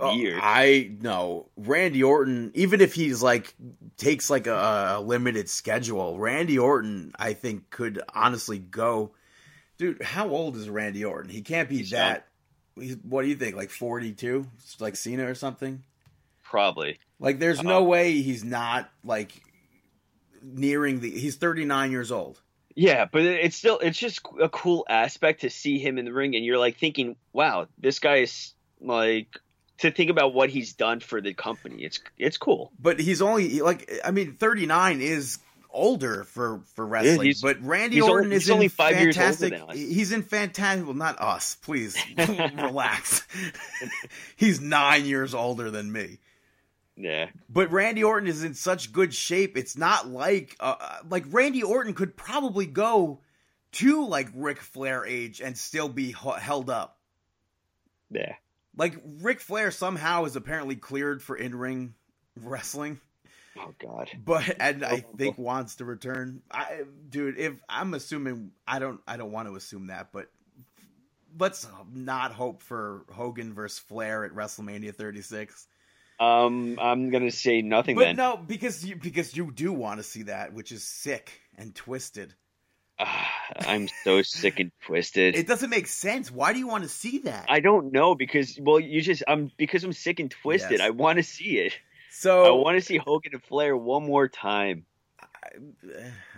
Oh, years. I know Randy Orton. Even if he's like takes like a, a limited schedule, Randy Orton, I think could honestly go. Dude, how old is Randy Orton? He can't be He's that. He's, what do you think? Like forty two, like Cena or something? Probably. Like, there's no uh, way he's not like nearing the. He's thirty nine years old. Yeah, but it's still it's just a cool aspect to see him in the ring, and you're like thinking, wow, this guy is like to think about what he's done for the company. It's it's cool. But he's only like I mean, thirty nine is older for for wrestling. he's- but Randy he's Orton only- is only in five years older fantastic. than us. He's in fantastic. Well, not us, please relax. he's nine years older than me. Yeah, But Randy Orton is in such good shape. It's not like uh, uh, like Randy Orton could probably go to like Ric Flair age and still be h- held up. yeah. Like Ric Flair somehow is apparently cleared for in ring wrestling. Oh God. but and I think wants to return. I, dude, if I'm assuming, I don't, I don't want to assume that, but let's not hope for Hogan versus Flair at WrestleMania 36. Um, I'm gonna say nothing But then. no, because you because you do want to see that, which is sick and twisted. I'm so sick and twisted. It doesn't make sense. Why do you want to see that? I don't know because well, you just I'm because I'm sick and twisted. Yes. I want to see it. So I want to see Hogan and Flair one more time.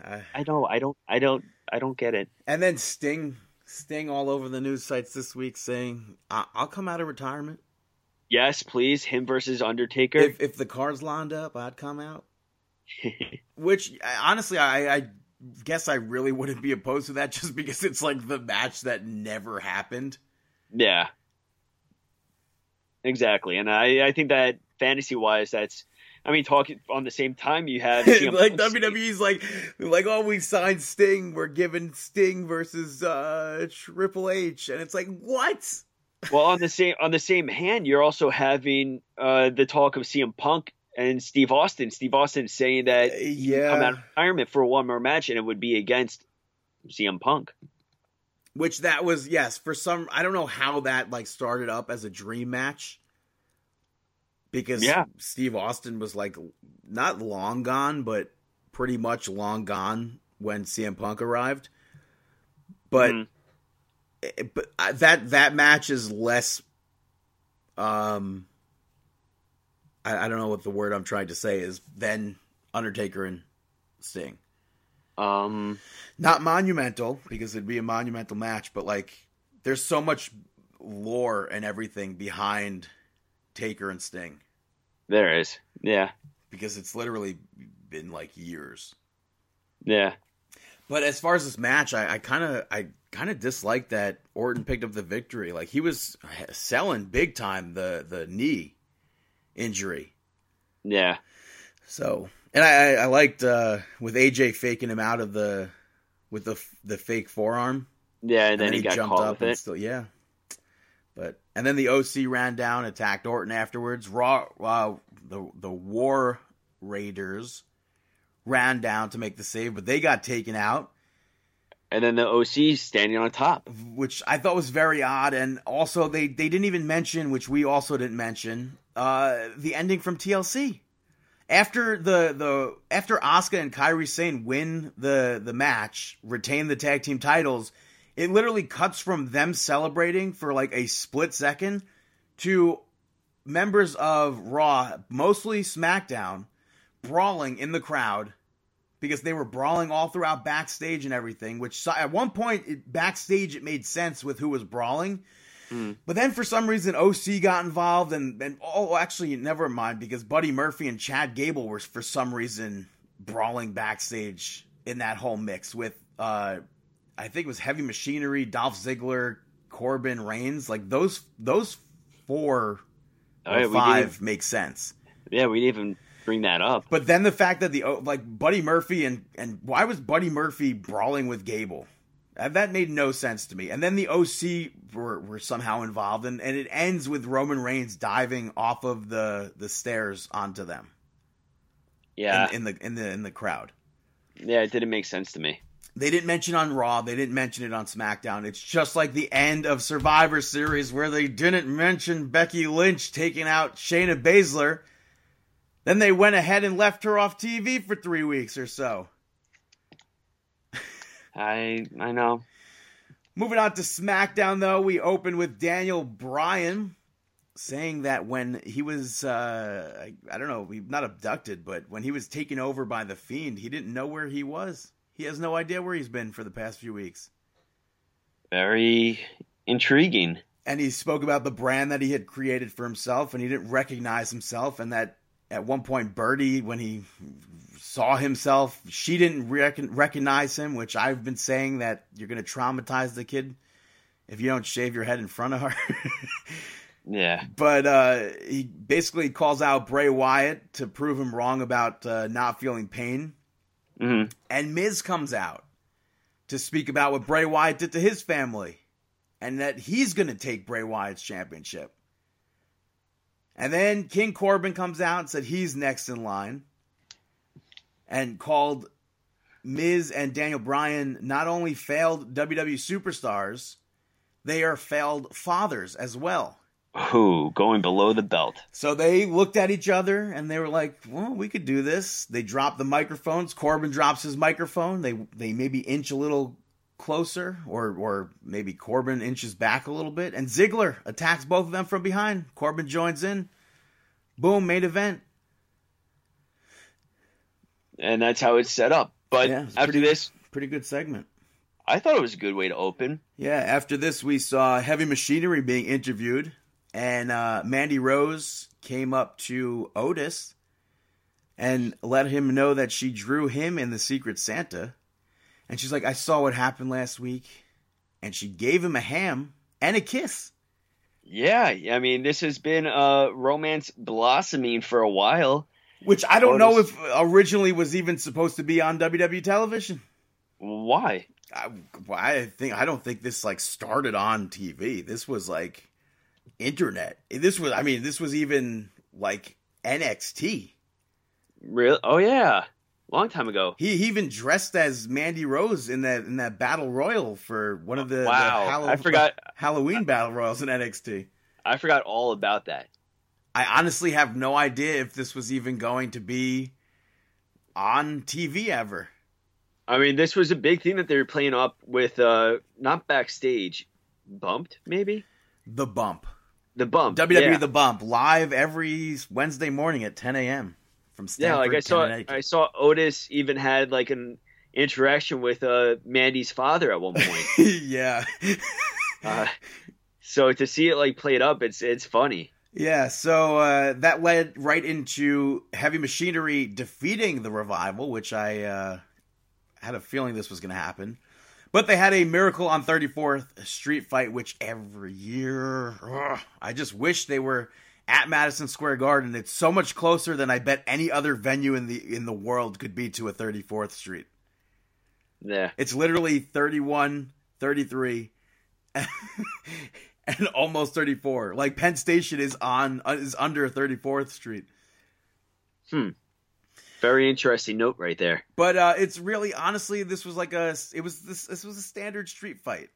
I- I don't. I don't. I don't. I don't get it. and then Sting, Sting all over the news sites this week saying, "I'll come out of retirement." Yes, please. Him versus Undertaker. if if the cards lined up, I'd come out. Which honestly, I, I guess I really wouldn't be opposed to that, just because it's like the match that never happened. Yeah. Exactly. And I, I think that fantasy wise, that's, I mean, talking on the same time, you have like WWE's like, like, oh, we signed Sting, we're giving Sting versus uh, Triple H, and it's like, what? Well, on the same on the same hand, you're also having uh, the talk of CM Punk and Steve Austin. Steve Austin saying that he can come out of Yeah, retirement for one more match, and it would be against CM Punk. which that was yes for some. I don't know how that like started up as a dream match. Because Yeah. Steve Austin was like not long gone, but pretty much long gone when CM Punk arrived. But Mhm. Eh, but that that match is less um I, I don't know what the word I'm trying to say is than Undertaker and Sting. Um, Not monumental because it'd be a monumental match, but like there's so much lore and everything behind Taker and Sting there is. Yeah. because it's literally been like years. Yeah. But as far as this match, I kind of I kind of dislike that Orton picked up the victory. Like he was selling big time the the knee injury. Yeah. So and I I liked uh, with AJ faking him out of the with the the fake forearm. Yeah. And, then, he, got jumped up and it. still yeah. But and then the OC ran down, attacked Orton afterwards. Raw, uh, the the War Raiders ran down to make the save, but they got taken out. and then the OC standing on top. which I thought was very odd. And also, they, they didn't even mention, which we also didn't mention, uh, the ending from TLC. After the the after Asuka and Kairi Sane win the the match, retain the tag team titles, it literally cuts from them celebrating for like a split second to members of Raw, mostly SmackDown, brawling in the crowd because they were brawling all throughout backstage and everything. Which at one point it, backstage it made sense with who was brawling, but then for some reason OC got involved and and oh actually never mind because Buddy Murphy and Chad Gable were for some reason brawling backstage in that whole mix with uh I think it was Heavy Machinery, Dolph Ziggler, Corbin, Reigns. Like those those four Oh, or five make sense. yeah, we didn't even bring that up. But then the fact that the oh, like Buddy Murphy and and why was Buddy Murphy brawling with Gable? That, that made no sense to me. And then the OC were, were somehow involved, and, and it ends with Roman Reigns diving off of the, the stairs onto them Yeah, in, in the in the in the crowd. yeah, it didn't make sense to me. They didn't mention on Raw. They didn't mention it on SmackDown. It's just like the end of Survivor Series where they didn't mention Becky Lynch taking out Shayna Baszler. Then they went ahead and left her off TV for three weeks or so. I I know. Moving on to SmackDown, though, we open with Daniel Bryan saying that when he was, uh, I, I don't know, not abducted, but when he was taken over by the Fiend, he didn't know where he was. He has no idea where he's been for the past few weeks. Very intriguing. And he spoke about the brand that he had created for himself, and he didn't recognize himself, and that at one point, Birdie, when he saw himself, she didn't recognize him, which I've been saying that you're going to traumatize the kid if you don't shave your head in front of her. Yeah, but uh, he basically calls out Bray Wyatt to prove him wrong about uh, not feeling pain. hmm And Miz comes out to speak about what Bray Wyatt did to his family and that he's going to take Bray Wyatt's championship. And then King Corbin comes out and said he's next in line and called Miz and Daniel Bryan not only failed WWE superstars, they are failed fathers as well. Who going below the belt? So they looked at each other and they were like, "Well, we could do this." They dropped the microphones. Corbin drops his microphone. They they maybe inch a little closer, or or maybe Corbin inches back a little bit, and Ziggler attacks both of them from behind. Corbin joins in. Boom! Main event. And that's how it's set up. But Yeah, after pretty- this, Pretty good segment. I thought it was a good way to open. Yeah, after this, we saw Heavy Machinery being interviewed, and uh, Mandy Rose came up to Otis and let him know that she drew him in the Secret Santa. And she's like, I saw what happened last week. And she gave him a ham and a kiss. Yeah, I mean, this has been uh, romance blossoming for a while. Which I don't know if originally was even supposed to be on WWE television. Why? I, I think I don't think this like started on TV. This was like internet. This was I mean this was even like NXT. Real? Oh yeah, long time ago. He, he even dressed as Mandy Rose in that in that battle royal for one of the, the Wow, I forgot. Halloween battle royals in NXT. I forgot all about that. I honestly have no idea if this was even going to be on TV ever. I mean, this was a big thing that they were playing up with. Uh, not backstage, bumped maybe The bump. the bump. WWE yeah. The Bump live every Wednesday morning at 10 a.m. from yeah, like I saw. I saw Otis even had like an interaction with uh, Mandy's father at one point. yeah. uh, so to see it like played up, it's it's funny. Yeah, so uh, that led right into Heavy Machinery defeating the Revival, which I uh, had a feeling this was going to happen. But they had a Miracle on 34th Street fight, which every year, ugh, I just wish they were at Madison Square Garden. It's so much closer than I bet any other venue in the in the world could be to a 34th Street. Yeah, It's literally 31, 33, and almost 34. Like Penn Station is on is under 34th Street. Hmm. Very interesting note right there. But uh, it's really honestly, this was like a it was this this was a standard street fight.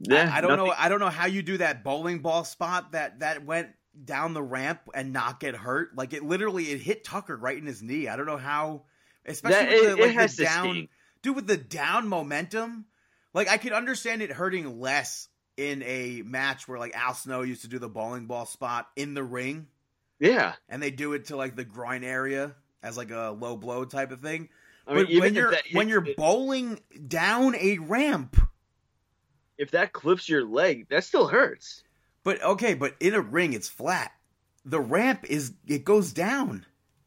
Yeah, I, I don't nothing- know. I don't know how you do that bowling ball spot that that went down the ramp and not get hurt. Like it literally it hit Tucker right in his knee. I don't know how, especially That- with it- the, it has the down, sting. dude, with the down momentum. Like I could understand it hurting less in a match where like Al Snow used to do the bowling ball spot in the ring, Yeah, and they do it to like the groin area as like a low blow type of thing. I mean, but when you're that when you're bowling down a ramp. If that clips your leg, that still hurts. But okay, but in a ring, it's flat. The ramp is it goes down,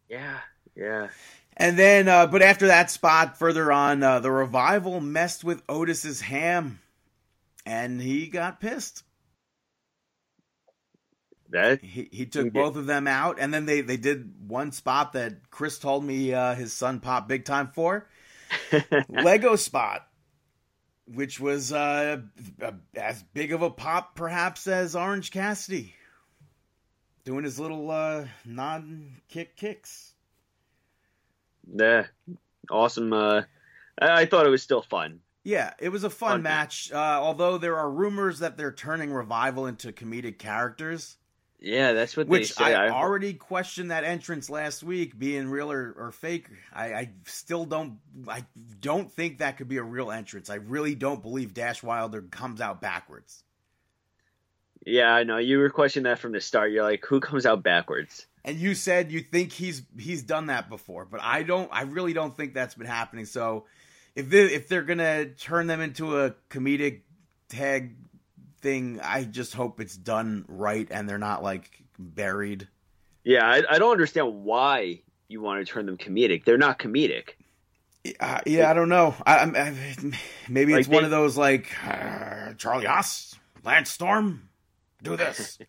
Yeah, yeah. and then uh, but after that spot further on, uh, the revival messed with Otis's ham, and he got pissed. That He he took He both of them out, and then they they did one spot that Chris told me uh, his son popped big time for Lego spot, which was uh, as big of a pop perhaps as Orange Cassidy doing his little uh, non kick kicks. yeah, awesome. Uh, I, I thought it was still fun. Yeah, it was a fun, Fun match. Uh, although there are rumors that they're turning Revival into comedic characters, Yeah, that's what which they say. I I- already questioned that entrance last week being real or, or fake. I, I still don't. I don't think that could be a real entrance. I really don't believe Dash Wilder comes out backwards. Yeah, I know. You were questioning that from the start. You're like, who comes out backwards? And you said you think he's he's done that before, but I don't. I really don't think that's been happening. So if they if they're gonna turn them into a comedic tag thing, I just hope it's done right and they're not like buried. Yeah, I, I don't understand why you want to turn them comedic. They're not comedic. Uh, yeah, I don't know. I, I, maybe it's Like one they- of those like uh, Charlie Haas, Lance Storm, do this.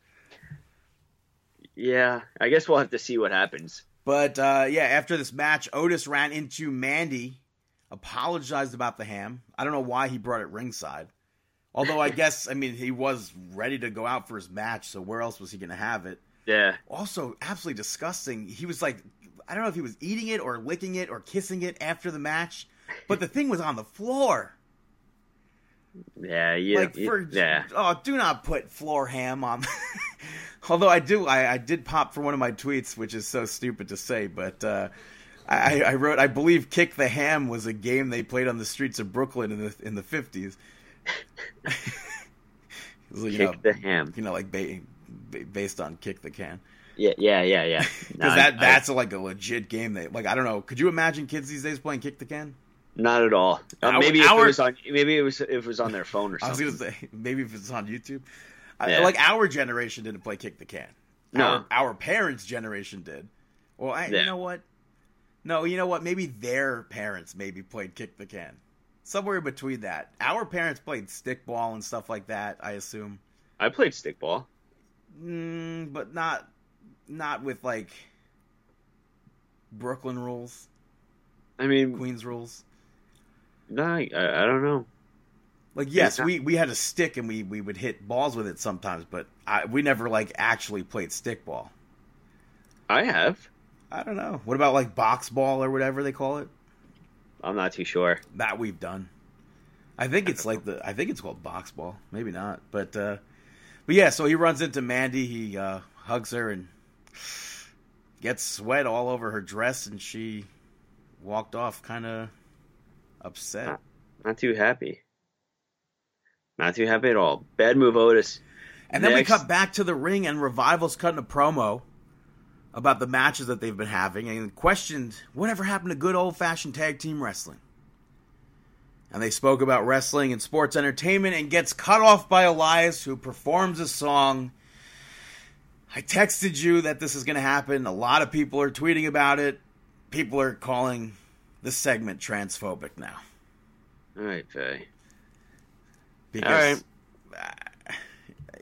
Yeah, I guess we'll have to see what happens. But uh, yeah, after this match, Otis ran into Mandy, apologized about the ham. I don't know why he brought it ringside. Although I guess I mean he was ready to go out for his match, so where else was he going to have it? Yeah, Also, absolutely disgusting. He was like, I don't know if he was eating it or licking it or kissing it after the match, but the thing was on the floor. yeah, yeah, like for yeah. oh, do not put floor ham on. Although I do, I, I did pop for one of my tweets, which is so stupid to say, but uh, I, I wrote, I believe "Kick the Ham" was a game they played on the streets of Brooklyn in the in the fifties. you Kick know, the ham. you know, like ba- ba- based on "Kick the Can," Yeah, yeah, yeah, yeah. because No, that I- that's like a legit game. They like, I don't know. Could you imagine kids these days playing "Kick the Can"? not at all. Uh, Our- maybe if our- it was on, maybe it was if it was on their phone or I was something. gonna say maybe if it's on YouTube. I, like our generation didn't play kick the can. No. Our, our parents' generation did. Well, I, you know what? No, you know what? Maybe their parents maybe played kick the can. Somewhere between that. Our parents played stickball and stuff like that. I assume, I played stickball. mm, but not not with like Brooklyn rules, I mean, Queens rules. no, I, I don't know. Like yes, Yeah. we, we had a stick and we, we would hit balls with it sometimes, but I, we never like actually played stickball. I have. I don't know. What about like box ball or whatever they call it? I'm not too sure. That we've done. I think it's like the I think it's called box ball. Maybe not. But uh but yeah, so he runs into Mandy, he uh hugs her and gets sweat all over her dress and she walked off kind of upset. Not too happy. Not too happy at all. Bad move, Otis. And then we cut back to the ring, and Revival's cutting a promo about the matches that they've been having and questioned whatever happened to good old fashioned tag team wrestling. And they spoke about wrestling and sports entertainment and gets cut off by Elias, who performs a song. I texted you that this is going to happen. A lot of people are tweeting about it. People are calling the segment transphobic now. All right, Faye. Because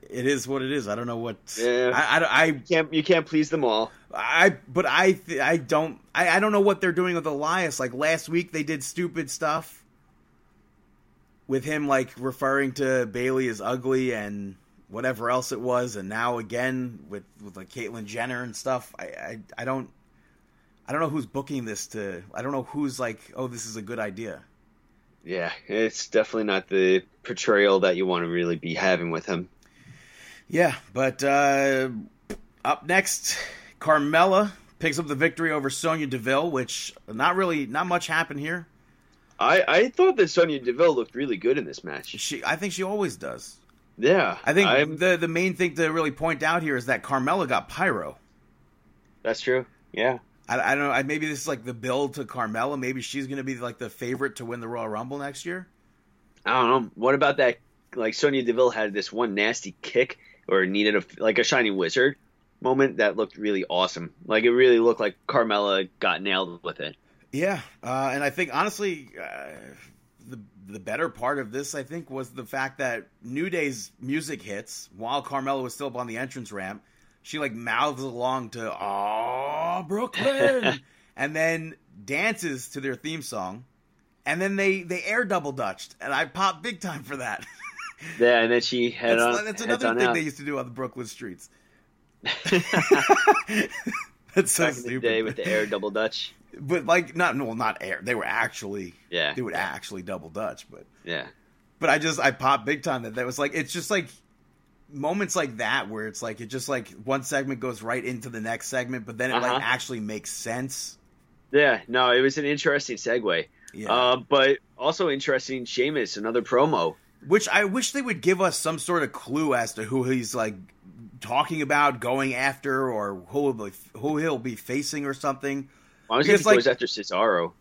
it is what it is. I don't know what. Yeah. I, I, I You can't you can't please them all. I but I th- I don't I, I don't know what they're doing with Elias. Like last week they did stupid stuff with him like referring to Bayley as ugly and whatever else it was, and now again with with like Caitlyn Jenner and stuff. I I, I don't I don't know who's booking this to. I don't know who's like, oh, this is a good idea. Yeah, it's definitely not the portrayal that you want to really be having with him. Yeah, but uh, up next, Carmella picks up the victory over Sonya Deville, which not really, not much happened here. I, I thought that Sonya Deville looked really good in this match. She, I think she always does. Yeah, I think I'm- the the main thing to really point out here is that Carmella got pyro. that's true. Yeah, I, I don't know. I, maybe this is like the build to Carmella. Maybe she's going to be like the favorite to win the Royal Rumble next year. I don't know. What about that? Like Sonya Deville had this one nasty kick or needed a like a shining wizard moment that looked really awesome. Like it really looked like Carmella got nailed with it. Yeah, uh, and I think honestly, uh, the the better part of this, I think, was the fact that New Day's music hits while Carmella was still up on the entrance ramp. She like mouths along to "Oh Brooklyn," and then dances to their theme song, and then they they air double dutched, and I popped big time for that. Yeah, and then she head that's, on. that's another thing out. they used to do on the Brooklyn streets. that's so Back in the stupid. day with the air double dutch. but like not well, not air. They were actually Yeah, they would actually double dutch, but yeah, but I just I popped big time that that was like it's just like moments like that where it's like it just like one segment goes right into the next segment, but then it Uh-huh. like actually makes sense. yeah. No, it was an interesting segue. Yeah. Uh, but also interesting. Sheamus, another promo. Which I wish they would give us some sort of clue as to who he's like talking about, going after, or who will be, who he'll be facing or something. I was Because, he goes like- after Cesaro.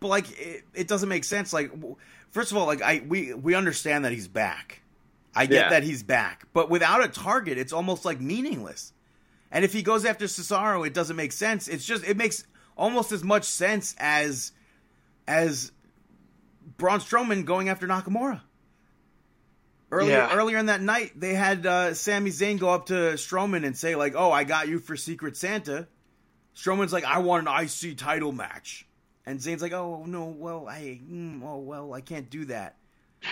But like it, it doesn't make sense. Like first of all, like I we we understand that he's back. I get Yeah. that he's back, but without a target, it's almost like meaningless. And if he goes after Cesaro, it doesn't make sense. It's just it makes almost as much sense as as Braun Strowman going after Nakamura. Earlier, Yeah. earlier in that night, they had uh, Sami Zayn go up to Strowman and say like, "Oh, I got you for Secret Santa." Strowman's like, "I want an IC title match," and Zayn's like, "Oh no, well, I, mm, oh well, I can't do that."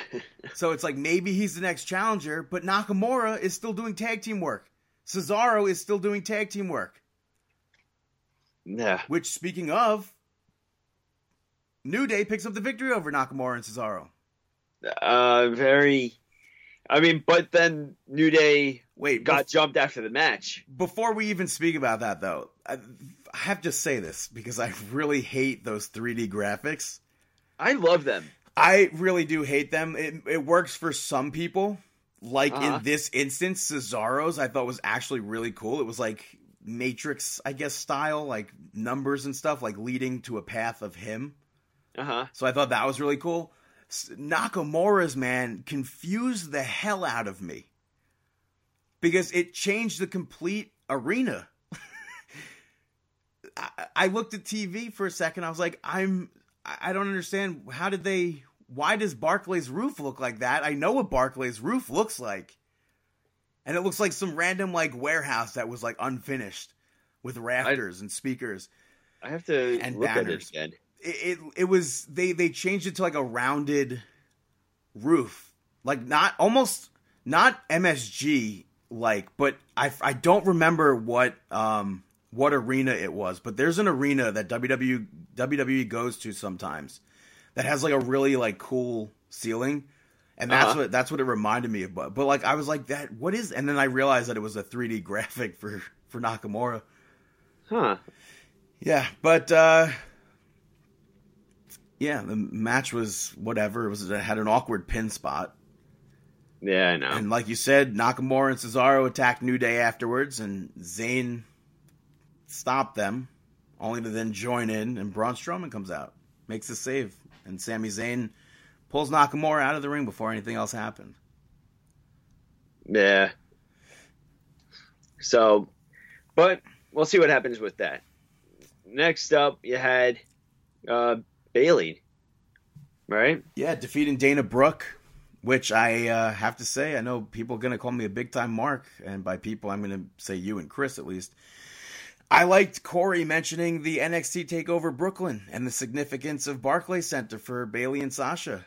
so it's like maybe he's the next challenger, but Nakamura is still doing tag team work. Cesaro is still doing tag team work. Yeah, Which, speaking of, New Day picks up the victory over Nakamura and Cesaro. uh, very. I mean, but then New Day Wait, got bef- jumped after the match. before we even speak about that, though, I, I have to say this because I really hate those 3D graphics. I love them. I really do hate them. It, it works for some people. Like Uh-huh. in this instance, Cesaro's I thought was actually really cool. It was like Matrix, I guess, style, like numbers and stuff, like leading to a path of him. Uh huh. So I thought that was really cool. Nakamura's man confused the hell out of me because it changed the complete arena. I, I looked at TV for a second. I was like, I'm. I I don't understand. How did they? Why does Barclay's roof look like that? I know what Barclay's roof looks like, and it looks like some random like warehouse that was like unfinished with rafters and speakers I have to And look at banners. it again. It, it it was they they changed it to like a rounded roof like not almost not msg like but i i don't remember what um what arena it was but there's an arena that wwe wwe goes to sometimes that has like a really like cool ceiling and that's Uh-huh. what that's what it reminded me of but, but like i was like that what is and then i realized that it was a 3d graphic for for nakamura Huh. yeah, but uh yeah, the match was whatever. It was it had an awkward pin spot, Yeah, I know. and like you said, Nakamura and Cesaro attacked New Day afterwards, and Zayn stopped them, only to then join in, and Braun Strowman comes out, makes the save, and Sami Zayn pulls Nakamura out of the ring before anything else happened. Yeah. So, but we'll see what happens with that. Next up, you had uh, Bayley, right? Yeah, defeating Dana Brooke, which I uh, have to say, I know people are going to call me a big time mark, and by people, I'm going to say you and Chris at least. I liked Corey mentioning the NXT Takeover Brooklyn and the significance of Barclays Center for Bayley and Sasha.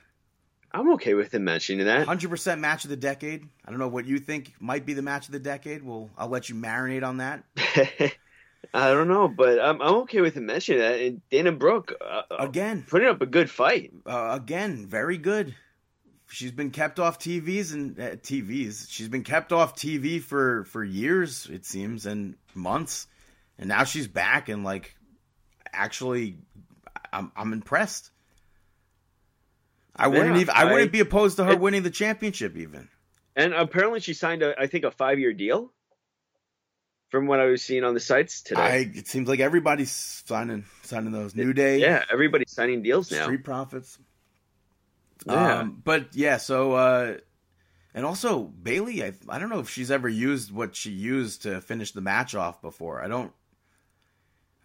I'm okay with him mentioning that. 100% match of the decade. I don't know what you think might be the match of the decade. Well, I'll let you marinate on that. I don't know, but I'm I'm okay with him mentioning that. And Dana Brooke uh, Again, putting up a good fight. uh, again, very good. She's been kept off TVs and uh, TVs. She's been kept off TV for for years, it seems, and months, and now she's back and like actually, I'm I'm impressed. I wouldn't Yeah, even I, I- wouldn't be opposed to her it- winning the championship even. And apparently, she signed a I think a five year deal. From what I was seeing on the sites today. I it seems like everybody's signing signing those New Day, yeah, everybody's signing deals now. Street Profits. Yeah. Um, but yeah, so uh, and also Bayley, I I don't know if she's ever used what she used to finish the match off before. I don't.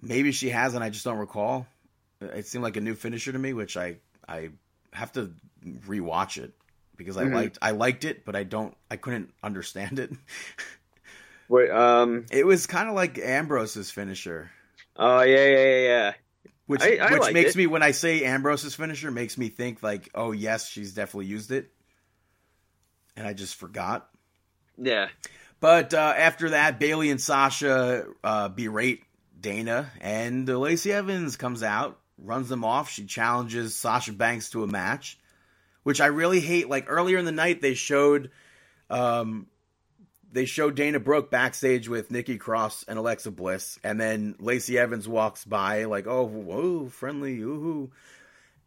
Maybe she has, and I just don't recall. It seemed like a new finisher to me, which I I have to rewatch it because I Mhm. liked I liked it, but I don't I couldn't understand it. Wait, um. it was kind of like Ambrose's finisher. Oh yeah, yeah, yeah, yeah. Which I- I which liked makes it. me when I say Ambrose's finisher makes me think like, oh yes, she's definitely used it, and I just forgot. Yeah. But uh, after that, Bayley and Sasha uh, berate Dana, and Lacey Evans comes out, runs them off. She challenges Sasha Banks to a match, which I really hate. Like earlier in the night, they showed. Um, they showed Dana Brooke backstage with Nikki Cross and Alexa Bliss, and then Lacey Evans walks by like, "Oh, whoa, friendly, ooh."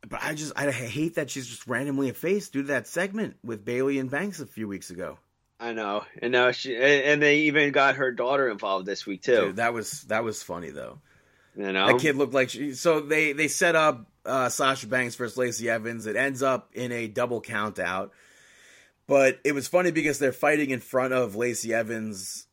But I just I hate that she's just randomly a face due to that segment with Bayley and Banks a few weeks ago. I know, and now she and, and they even got her daughter involved this week too. Dude, that was that was funny though. you know, That kid looked like she. So they they set up uh, Sasha Banks versus Lacey Evans. It ends up in a double count out. But it was funny because they're fighting in front of Lacey Evans'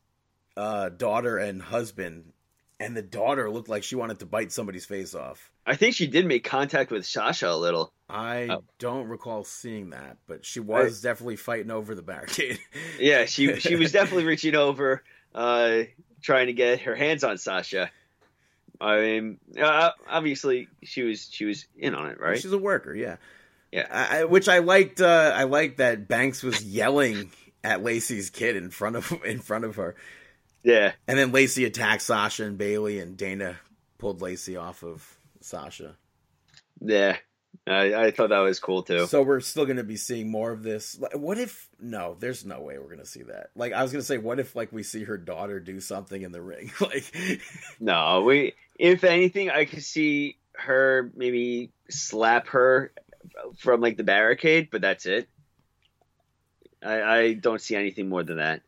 uh, daughter and husband, and the daughter looked like she wanted to bite somebody's face off. I think she did make contact with Sasha a little. I Oh. don't recall seeing that, but she was definitely fighting over the barricade. Yeah, she she was definitely reaching over, uh, trying to get her hands on Sasha. I mean, uh, obviously she was she was in on it, right? She's a worker, yeah. Yeah. I, I- which I liked. Uh, I liked that Banks was yelling at Lacey's kid in front of in front of her, Yeah, and then Lacey attacked Sasha and Bayley, and Dana pulled Lacey off of Sasha. yeah. I, I thought that was cool too. So we're still going to be seeing more of this. What if? No, there's no way we're going to see that. Like I was going to say, what if like we see her daughter do something in the ring? Like, No, we. If anything, I could see her maybe slap her from like the barricade, but that's it. I, I don't see anything more than that.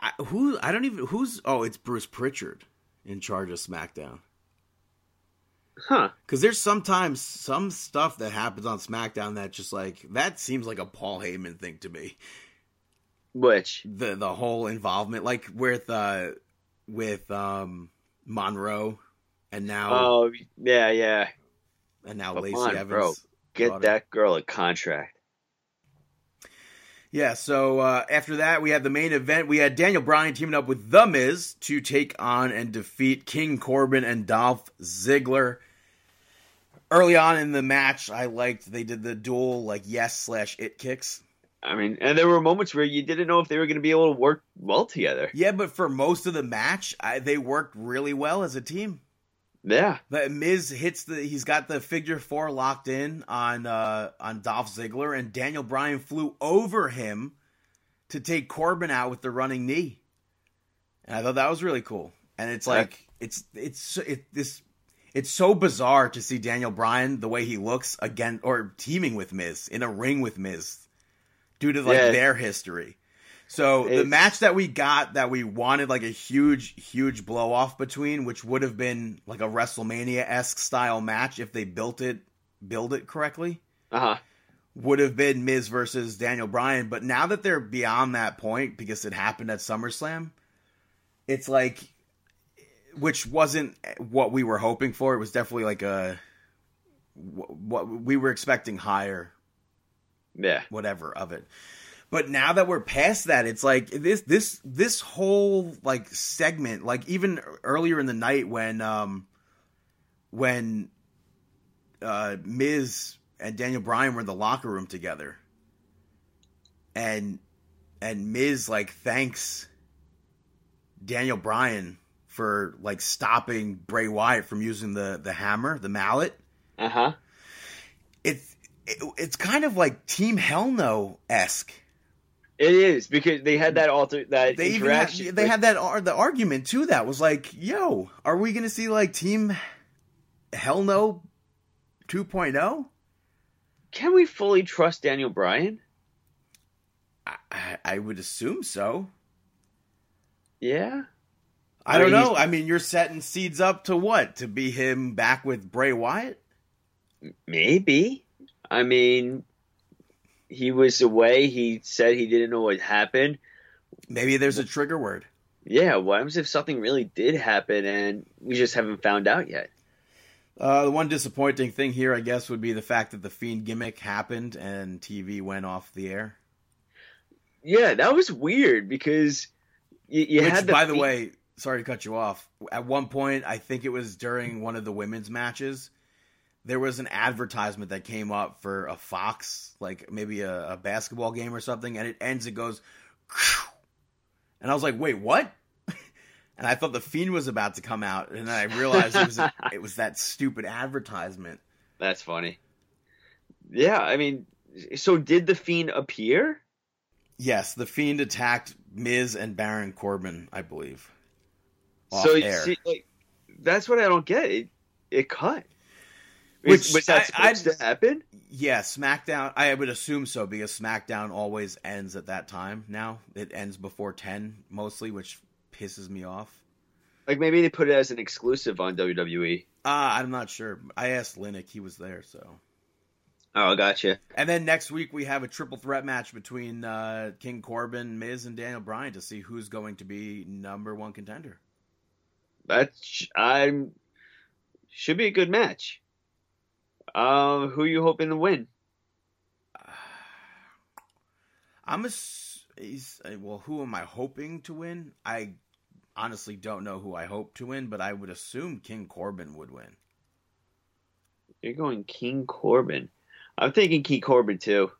I, who? I don't even. Who's? Oh, it's Bruce Pritchard in charge of SmackDown. Huh? Because there's sometimes some stuff that happens on SmackDown that just like that seems like a Paul Heyman thing to me. Which? The the whole involvement, like with uh with um Monroe, and now Oh, yeah, yeah. and now but Lacey Monroe. Evans. Get daughter. that girl a contract. Yeah, so uh, after that, we had the main event. We had Daniel Bryan teaming up with The Miz to take on and defeat King Corbin and Dolph Ziggler. Early on in the match, I liked they did the dual like yes slash it kicks. I mean, and there were moments where you didn't know if they were going to be able to work well together. Yeah, but for most of the match, I, they worked really well as a team. Yeah, The Miz hits the he's got the figure four locked in on uh on Dolph Ziggler and Daniel Bryan flew over him to take Corbin out with the running knee. And I thought that was really cool. And it's like it's it's it this it's so bizarre to see Daniel Bryan the way he looks again or teaming with Miz in a ring with Miz due to like Yeah. their history. So the match that we got that we wanted like a huge, huge blow off between, which would have been like a WrestleMania esque style match if they built it, build it correctly, uh huh. would have been Miz versus Daniel Bryan. But now that they're beyond that point because it happened at SummerSlam, it's like, which wasn't what we were hoping for. It was definitely like a what we were expecting higher Yeah, whatever of it. But now that we're past that, it's like this this this whole like segment, like even earlier in the night when um when uh Miz and Daniel Bryan were in the locker room together. And and Miz like thanks Daniel Bryan for like stopping Bray Wyatt from using the the hammer, the mallet. Uh huh. It's it, it's kind of like Team Hell No esque. It is because they had that alter that They even had, interaction. they with- had that ar- the argument too that was like, "Yo, are we going to see like Team Hell No 2.0?" Can we fully trust Daniel Bryan? I, I, I would assume so. Yeah. I, I don't know. I mean, you're setting seeds up to what? To be him back with Bray Wyatt? Maybe. I mean, he was away. He said he didn't know what happened. Maybe there's a trigger word. Yeah, what happens if something really did happen and we just haven't found out yet? Uh, the one disappointing thing here, I guess, would be the fact that the Fiend gimmick happened and TV went off the air. Yeah, that was weird because you, you Which, had the by the way, sorry to cut you off. At one point, I think it was during one of the women's matches, there was an advertisement that came up for a Fox, like maybe a, a basketball game or something, and it ends. It goes, and I was like, "Wait, what?" And I thought the Fiend was about to come out, and then I realized it was it was that stupid advertisement. That's funny. Yeah, I mean, so did the fiend appear? Yes, the Fiend attacked Miz and Baron Corbin, I believe. Off so air. see, like, that's what I don't get. It it cut. Which was, was that I- supposed to happen? Yeah, SmackDown. I would assume so because SmackDown always ends at that time. Now it ends before ten mostly, which pisses me off. Like maybe they put it as an exclusive on. WWE. Uh, I'm not sure. I asked Linux; he was there. So, Oh, gotcha. and then next week we have a triple threat match between uh, King Corbin, Miz, and Daniel Bryan to see who's going to be number one contender. That's I'm should be a good match. Um, who you hoping to win? I'm a. He's, uh, well, who am I hoping to win? I honestly don't know who I hope to win, but I would assume King Corbin would win. You're going King Corbin. I'm thinking King Corbin too.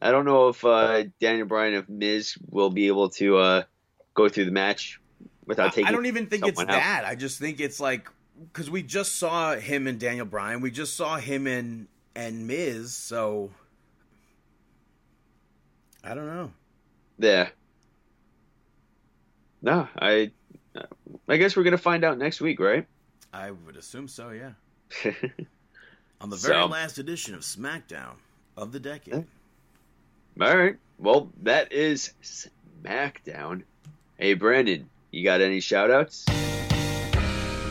I don't know if uh, Daniel Bryan if Miz will be able to uh, go through the match without taking. I don't even think it's out. that. I just think it's like because we just saw him and Daniel Bryan. We just saw him and and Miz. So I don't know. Yeah. No, I. I guess we're gonna find out next week, right? I would assume so. Yeah. On the very So- last edition of SmackDown of the decade. Mm. All right. Well, that is SmackDown. Hey, Brandon, you got any shout outs?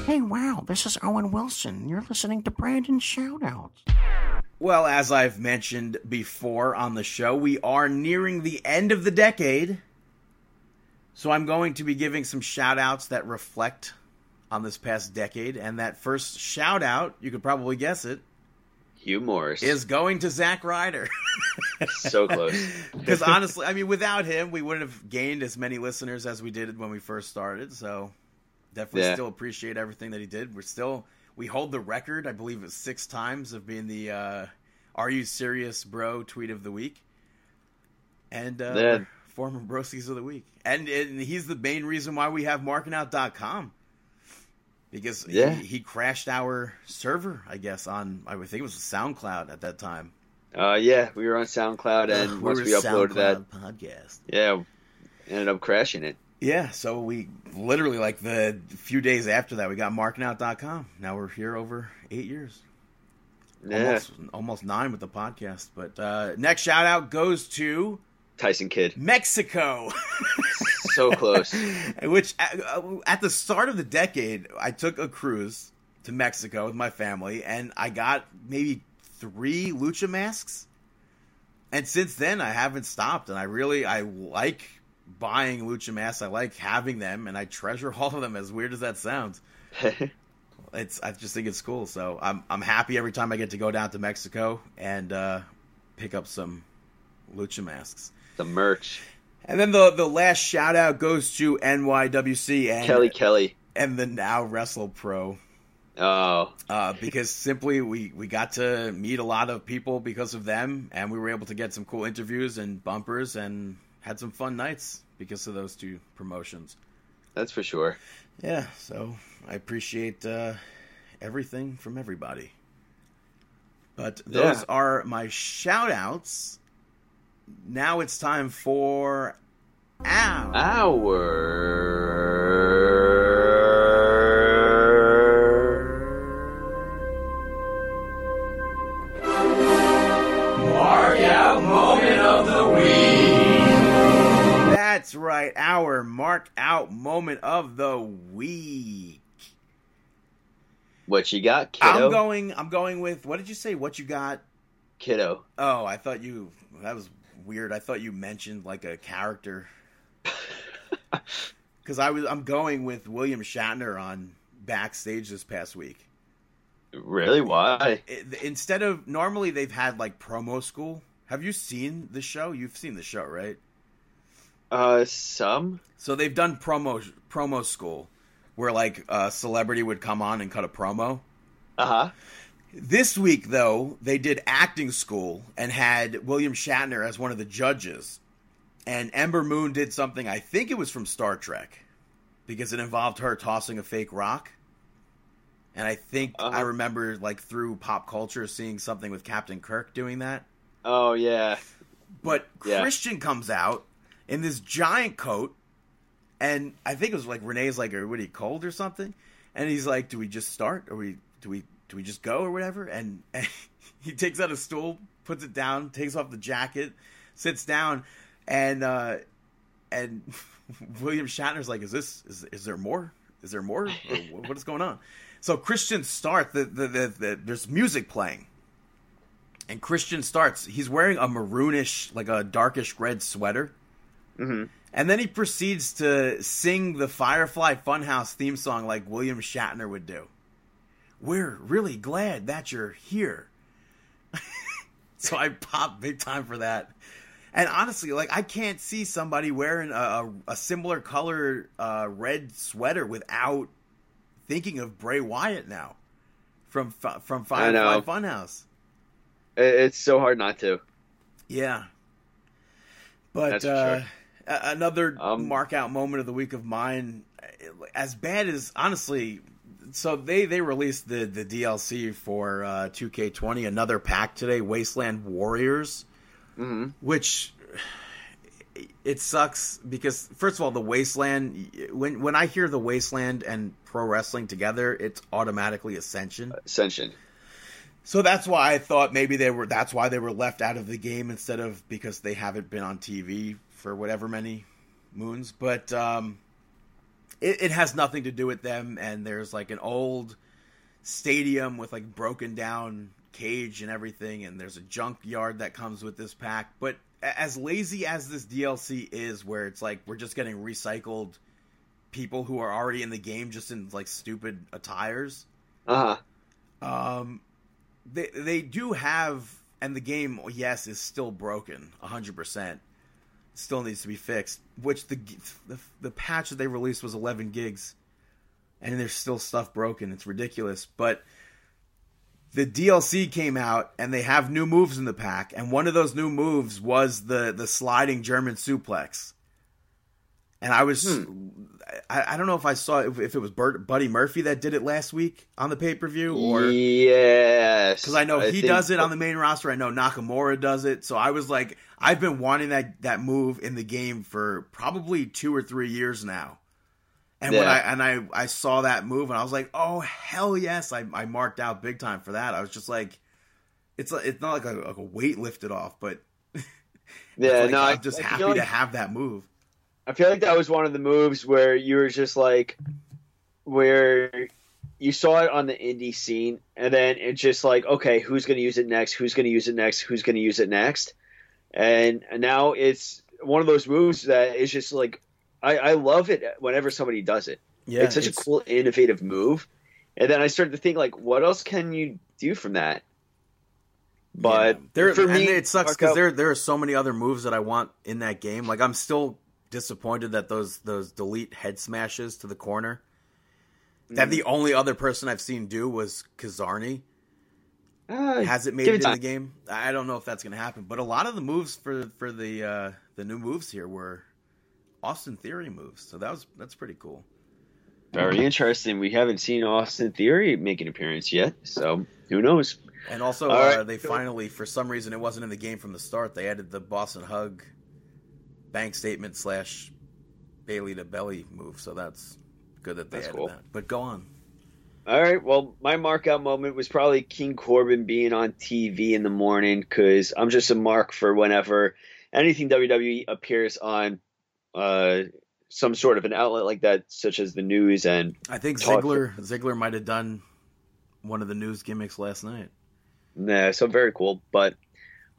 Hey, wow, this is Owen Wilson. You're listening to Brandon Shoutouts. Well, as I've mentioned before on the show, we are nearing the end of the decade. So I'm going to be giving some shoutouts that reflect on this past decade. And that first shout out, you could probably guess it, Hugh Morris is going to Zack Ryder. so close. Because honestly, I mean, without him, we wouldn't have gained as many listeners as we did when we first started. So definitely Yeah. still appreciate everything that he did. We're still we hold the record, I believe it's six times of being the uh, "Are you serious, bro?" tweet of the week, and uh, Yeah. former broskies of the week. And, and he's the main reason why we have markingout.com. Because Yeah. he, he crashed our server, I guess, on I think it was SoundCloud at that time. Uh, yeah, we were on SoundCloud, and Ugh, once we uploaded that, podcast. yeah, ended up crashing it. Yeah, so we literally like the few days after that we got markingout.com. Now we're here over eight years. Yeah, Almost almost nine with the podcast. But uh next shout out goes to Tyson Kidd, Mexico. so close. Which at, at the start of the decade, I took a cruise to Mexico with my family and I got maybe three lucha masks. And since then I haven't stopped and I really I like buying lucha masks. I like having them and I treasure all of them as weird as that sounds. It's I just think it's cool. So I'm I'm happy every time I get to go down to Mexico and uh pick up some lucha masks. the merch, And then the the last shout out goes to NYWC and Kelly Kelly. and the now Wrestle Pro. Oh, Uh, because simply we, we got to meet a lot of people because of them, and we were able to get some cool interviews and bumpers, and had some fun nights because of those two promotions. That's for sure. Yeah, so I appreciate uh, everything from everybody. But those Yeah. are my shout outs. Now it's time for our. Mark What you got, kiddo? I'm going I'm going with what did you say? What you got? kiddo. Oh, I thought you that was weird. I thought you mentioned like a character. Cuz I was I'm going with William Shatner on backstage this past week. Really? Why? Instead of normally they've had like promo school. Have you seen the show? You've seen the show, right? Uh, some. So they've done promo promo school where like a celebrity would come on and cut a promo. Uh huh. This week, though, they did acting school and had William Shatner as one of the judges. And Ember Moon did something, I think it was from Star Trek, because it involved her tossing a fake rock. And I think Uh-huh. I remember, like, through pop culture, seeing something with Captain Kirk doing that. Oh yeah. But Yeah. Christian comes out in this giant coat, and I think it was like Renee's like, "Are you cold or something?" And he's like, "Do we just start, or we do we do we just go or whatever?" And, and he takes out a stool, puts it down, takes off the jacket, sits down, and uh, and William Shatner's like, "Is this is is there more? Is there more? Or wh- what is going on?" So Christian starts. The, the, the, the there's music playing. And Christian starts. He's wearing a maroonish, like a darkish red sweater. Hmm And then he proceeds to sing the Firefly Funhouse theme song like William Shatner would do. We're really glad that you're here. so I popped big time for that. And honestly, like I can't see somebody wearing a, a, a similar color uh, red sweater without thinking of Bray Wyatt now from from Firefly Funhouse. It's so hard not to. Yeah. But That's uh, sure. Another Um, mark out moment of the week of mine, as bad as honestly. So they they released the the DLC for uh, 2K20, another pack today, Wasteland Warriors, hmm which it sucks because first of all, the Wasteland. When when I hear the Wasteland and pro wrestling together, it's automatically Ascension. Ascension. So that's why I thought maybe they were. That's why they were left out of the game instead of because they haven't been on TV for whatever many moons. But um, it, it has nothing to do with them. And there's like an old stadium with like broken down cage and everything. And there's a junkyard that comes with this pack. But as lazy as this DLC is, where it's like we're just getting recycled people who are already in the game just in like stupid attires. Uh huh. Um, they they do have, and the game, yes, is still broken, hundred percent. Still needs to be fixed. Which the, the the patch that they released was eleven gigs, and there's still stuff broken. It's ridiculous. But the DLC came out, and they have new moves in the pack, and one of those new moves was the the sliding German suplex. And I was, hmm. I, I don't know if I saw if, if it was Bert, Buddy Murphy that did it last week on the pay per view, or yes, because I know he think- does it on the main roster. I know Nakamura does it. So I was like, I've been wanting that that move in the game for probably two or three years now. And when I and I I saw that move and I was like, oh hell yes! I I marked out big time for that. I was just like, it's like- it's not like a, like a weight lifted off, but Yeah, like, no, I- I'm just I happy feel to have that move. I feel like that was one of the moves where you were just like, where you saw it on the indie scene, and then it's just like, okay, who's going to use it next? Who's going to use it next? Who's going to use it next? And now it's one of those moves that is just like, I, I love it whenever somebody does it. Yeah, it's such a cool, innovative move. And then I started to think, like, what else can you do from that? But Yeah. there, for and me, it sucks because there there are so many other moves that I want in that game. Like I'm still disappointed that those those delete head smashes to the corner. That Mm. the only other person I've seen do was Kazarni. Ah, Has it made it it in the game? I don't know if that's going to happen. But a lot of the moves for for the uh, the new moves here were Austin Theory moves. So that was that's pretty cool. Very interesting. We haven't seen Austin Theory make an appearance yet, so who knows? And also, All uh, right. they finally, for some reason, it wasn't in the game from the start. They added the Boston Hug bank statement slash Bayley to belly move. So that's good that they That's added cool. that. But go on. All right. Well, my markout moment was probably King Corbin being on TV in the morning because I'm just a mark for whenever anything WWE appears on uh, some sort of an outlet like that, such as the news. And I think Talk- Ziggler Ziggler might have done one of the news gimmicks last night. nah, so very cool. But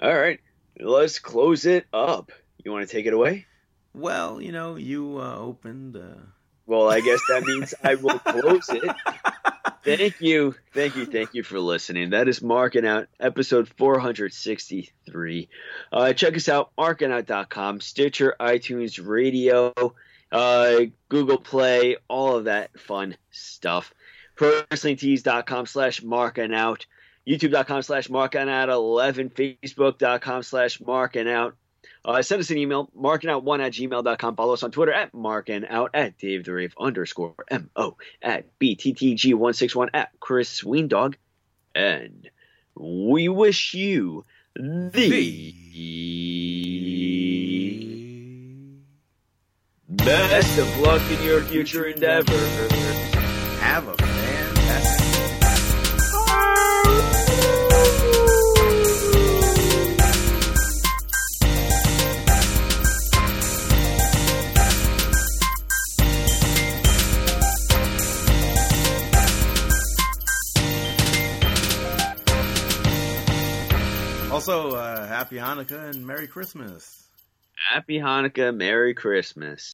all right, let's close it up. You want to take it away? Well, you know, you uh, opened. Uh... Well, I guess that means I will close it. Thank you. Thank you. Thank you for listening. That is Marking Out, episode 463. Uh, check us out, markingout.com, Stitcher, iTunes, Radio, uh, Google Play, all of that fun stuff. ProWrestlingTees.com slash marking out, YouTube.com slash marking out 11, Facebook.com slash marking out. Uh, send us an email, markingout1 at gmail.com. Follow us on Twitter at markingout at Dave the Rave underscore M-O at BTTG161 at Chris Weendog. And we wish you the best of luck in your future endeavors. Have a Also, uh, happy Hanukkah and Merry Christmas. Happy Hanukkah, Merry Christmas.